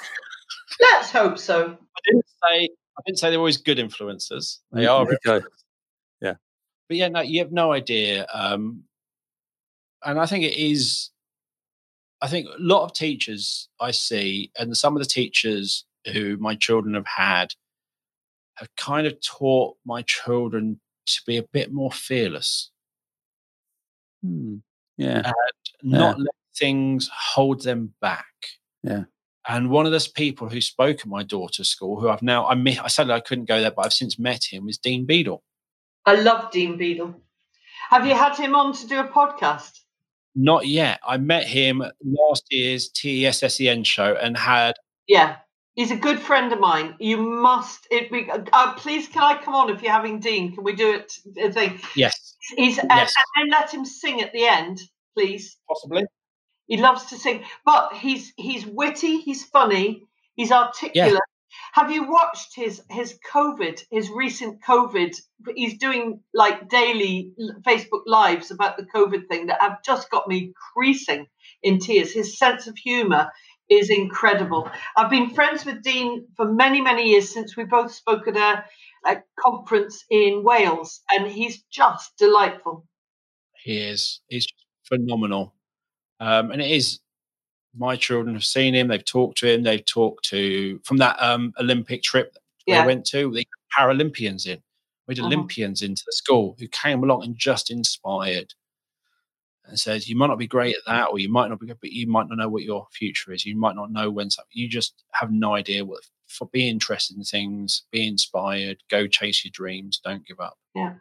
Let's hope so.
I didn't say I didn't say they're always good influencers. They are,
okay. Yeah.
But yeah, no, you have no idea. Um, and I think it is. I think a lot of teachers I see, and some of the teachers who my children have had, have kind of taught my children to be a bit more fearless
Hmm. Yeah.
and not let things hold them back.
Yeah.
And one of those people who spoke at my daughter's school, who I've now I met, I said I couldn't go there, but I've since met him, is Dean Beadle.
I love Dean Beadle. Have you had him on to do a podcast?
Not yet. I met him last year's TES SEN show and had
Yeah. He's a good friend of mine. You must. It be, uh, please, can I come on if you're having Dean? Can we do it? A thing.
yes,
He's and,
Yes.
and then let him sing at the end, please.
possibly.
He loves to sing, but he's he's witty. He's funny. He's articulate. Have you watched his his COVID, his recent COVID? He's doing like daily Facebook lives about the COVID thing that have just got me creasing in tears. His sense of humour is incredible. I've been friends with Dean for many many years since we both spoke at a, a conference in Wales, and he's just delightful.
He is. He's phenomenal. Um, and it is my children have seen him, they've talked to him, they've talked to from that um Olympic trip that
Yeah.
they went to, the Paralympians in. We had
Uh-huh.
Olympians into the school who came along and just inspired and says You might not be great at that, or you might not be good, but you might not know what your future is. You might not know when something you just have no idea what for be interested in things, be inspired, go chase your dreams, don't give up. Yeah.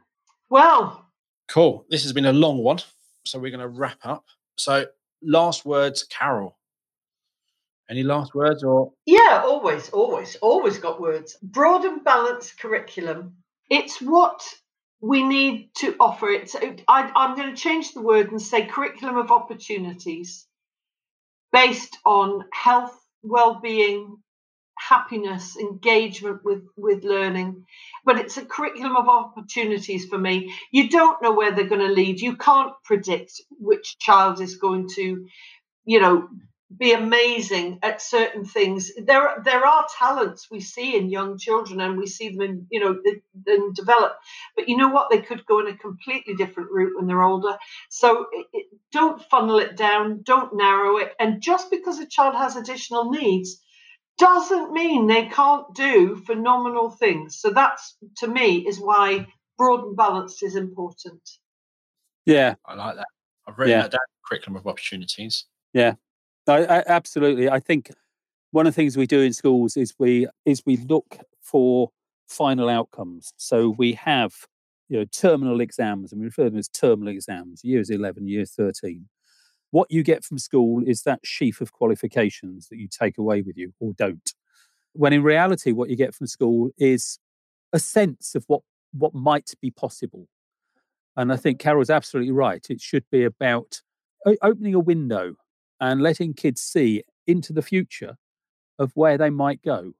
Well,
Cool. This has been a long one. So we're going to wrap up. So, last words, Carol. Any last words or
Yeah, always, always, always got words. Broad and balanced curriculum. It's what we need to offer. It's. Uh, I, I'm going to change the word and say curriculum of opportunities, based on health, well-being, happiness, engagement with with learning. But it's a curriculum of opportunities for me. You don't know where they're going to lead. You can't predict which child is going to, you know, be amazing at certain things. There, there are talents we see in young children, and we see them in, you know, th- then develop. But you know what? They could go in a completely different route when they're older. So it, it, don't funnel it down. Don't narrow it. And just because a child has additional needs doesn't mean they can't do phenomenal things. So that's to me is why broad and balanced is important.
Yeah.
I like that. I've written
Yeah.
that down. Curriculum of opportunities.
I, I, absolutely. I think one of the things we do in schools is we is we look for final outcomes. So we have you know terminal exams, and we refer to them as terminal exams. Years eleven, year thirteen. What you get from school is that sheaf of qualifications that you take away with you or don't. When in reality, what you get from school is a sense of what what might be possible. And I think Carol's absolutely right. It should be about opening a window and letting kids see into the future of where they might go.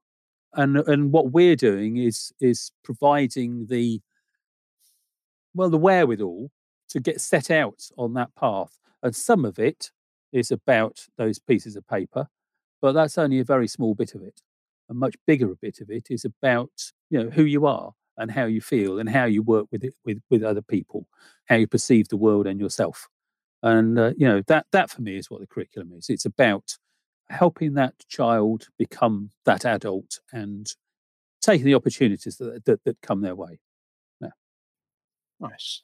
And and what we're doing is is providing the well the wherewithal to get set out on that path. And some of it is about those pieces of paper, but that's only a very small bit of it. A much bigger bit of it is about you know who you are and how you feel and how you work with it with with other people, how you perceive the world and yourself and uh, you know that that for me is what the curriculum is it's about helping that child become that adult and taking the opportunities that that, that come their way Yeah.
Nice.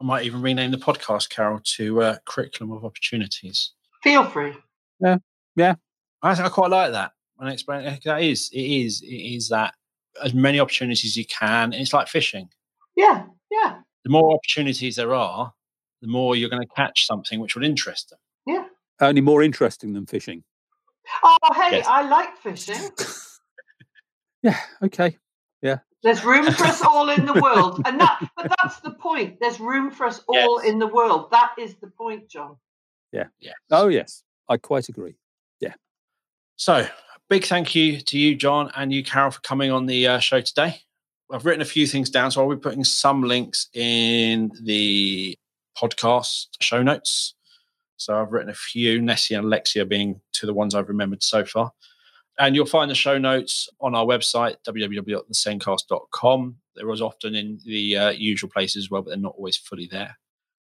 I might even rename the podcast, Carol, to uh, Curriculum of Opportunities.
Feel free. Yeah. Yeah.
I, I quite like that. And explain eh, that is it is it is that as many opportunities as you can. It's like fishing.
Yeah, yeah,
The more opportunities there are, the more you're going to catch something which will interest them.
yeah.
only more interesting than fishing
Oh, hey,
Yes.
I like fishing.
yeah okay
There's room for us all in the world, and that. But that's the point. There's room for us all
Yes.
in the world. That is the point, John.
Yeah. Yeah.
oh yes i quite agree Yeah.
So, big thank you to you, John, and you, Carol, for coming on the uh, show today. I've written a few things down, so I'll be putting some links in the podcast show notes. So, I've written a few, Nessy and Alexia being two of the ones I've remembered so far. And you'll find the show notes on our website, www.thesendcast.com. They're as often in the uh, usual places as well, but they're not always fully there.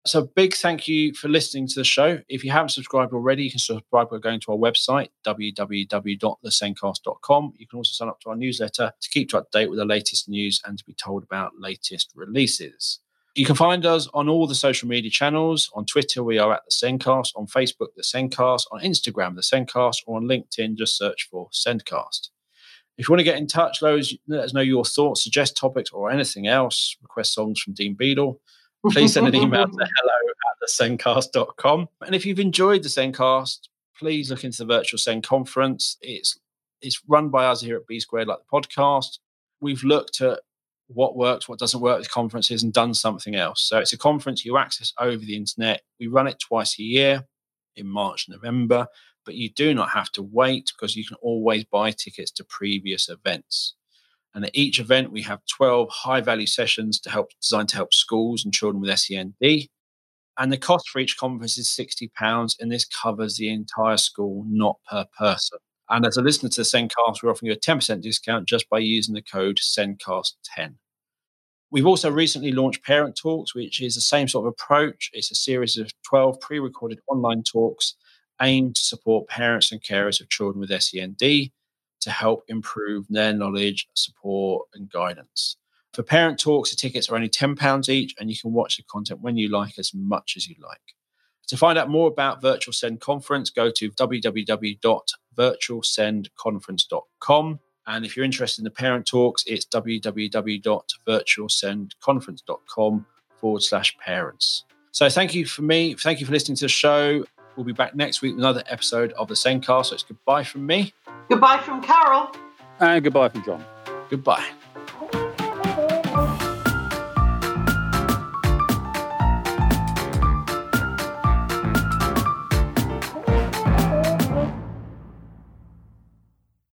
So, big thank you for listening to the show. If you haven't subscribed already, you can subscribe by going to our website, www.thesendcast.com. You can also sign up to our newsletter to keep up to date with the latest news and to be told about latest releases. You can find us on all the social media channels. On Twitter, we are at the Sendcast. On Facebook, the Sendcast. On Instagram, the Sendcast. Or on LinkedIn, just search for Sendcast. If you want to get in touch, let us know your thoughts, suggest topics, or anything else, request songs from Dean Beadle, please send an email to hello at thesendcast.com. And if you've enjoyed the Sendcast, please look into the virtual Send conference. It's it's run by us here at B Squared, like the podcast. We've looked at what works, what doesn't work with conferences, and done something else. So it's a conference you access over the internet. We run it twice a year in March, November, but you do not have to wait because you can always buy tickets to previous events. And at each event, we have 12 high value sessions to help designed to help schools and children with SEND. And the cost for each conference is £60, and this covers the entire school, not per person. And as a listener to the Sendcast, we're offering you a 10% discount just by using the code Sendcast10. We've also recently launched Parent Talks, which is the same sort of approach. It's a series of 12 pre recorded online talks aimed to support parents and carers of children with SEND to help improve their knowledge, support, and guidance. For parent talks, the tickets are only £10 each, and you can watch the content when you like as much as you like. To find out more about Virtual Send Conference, go to www.virtualsendconference.com. And if you're interested in the parent talks, it's www.virtualsendconference.com forward slash parents. So thank you for me. Thank you for listening to the show. We'll be back next week with another episode of the Sendcast. So it's goodbye from me.
Goodbye from Carol.
And goodbye from John.
Goodbye.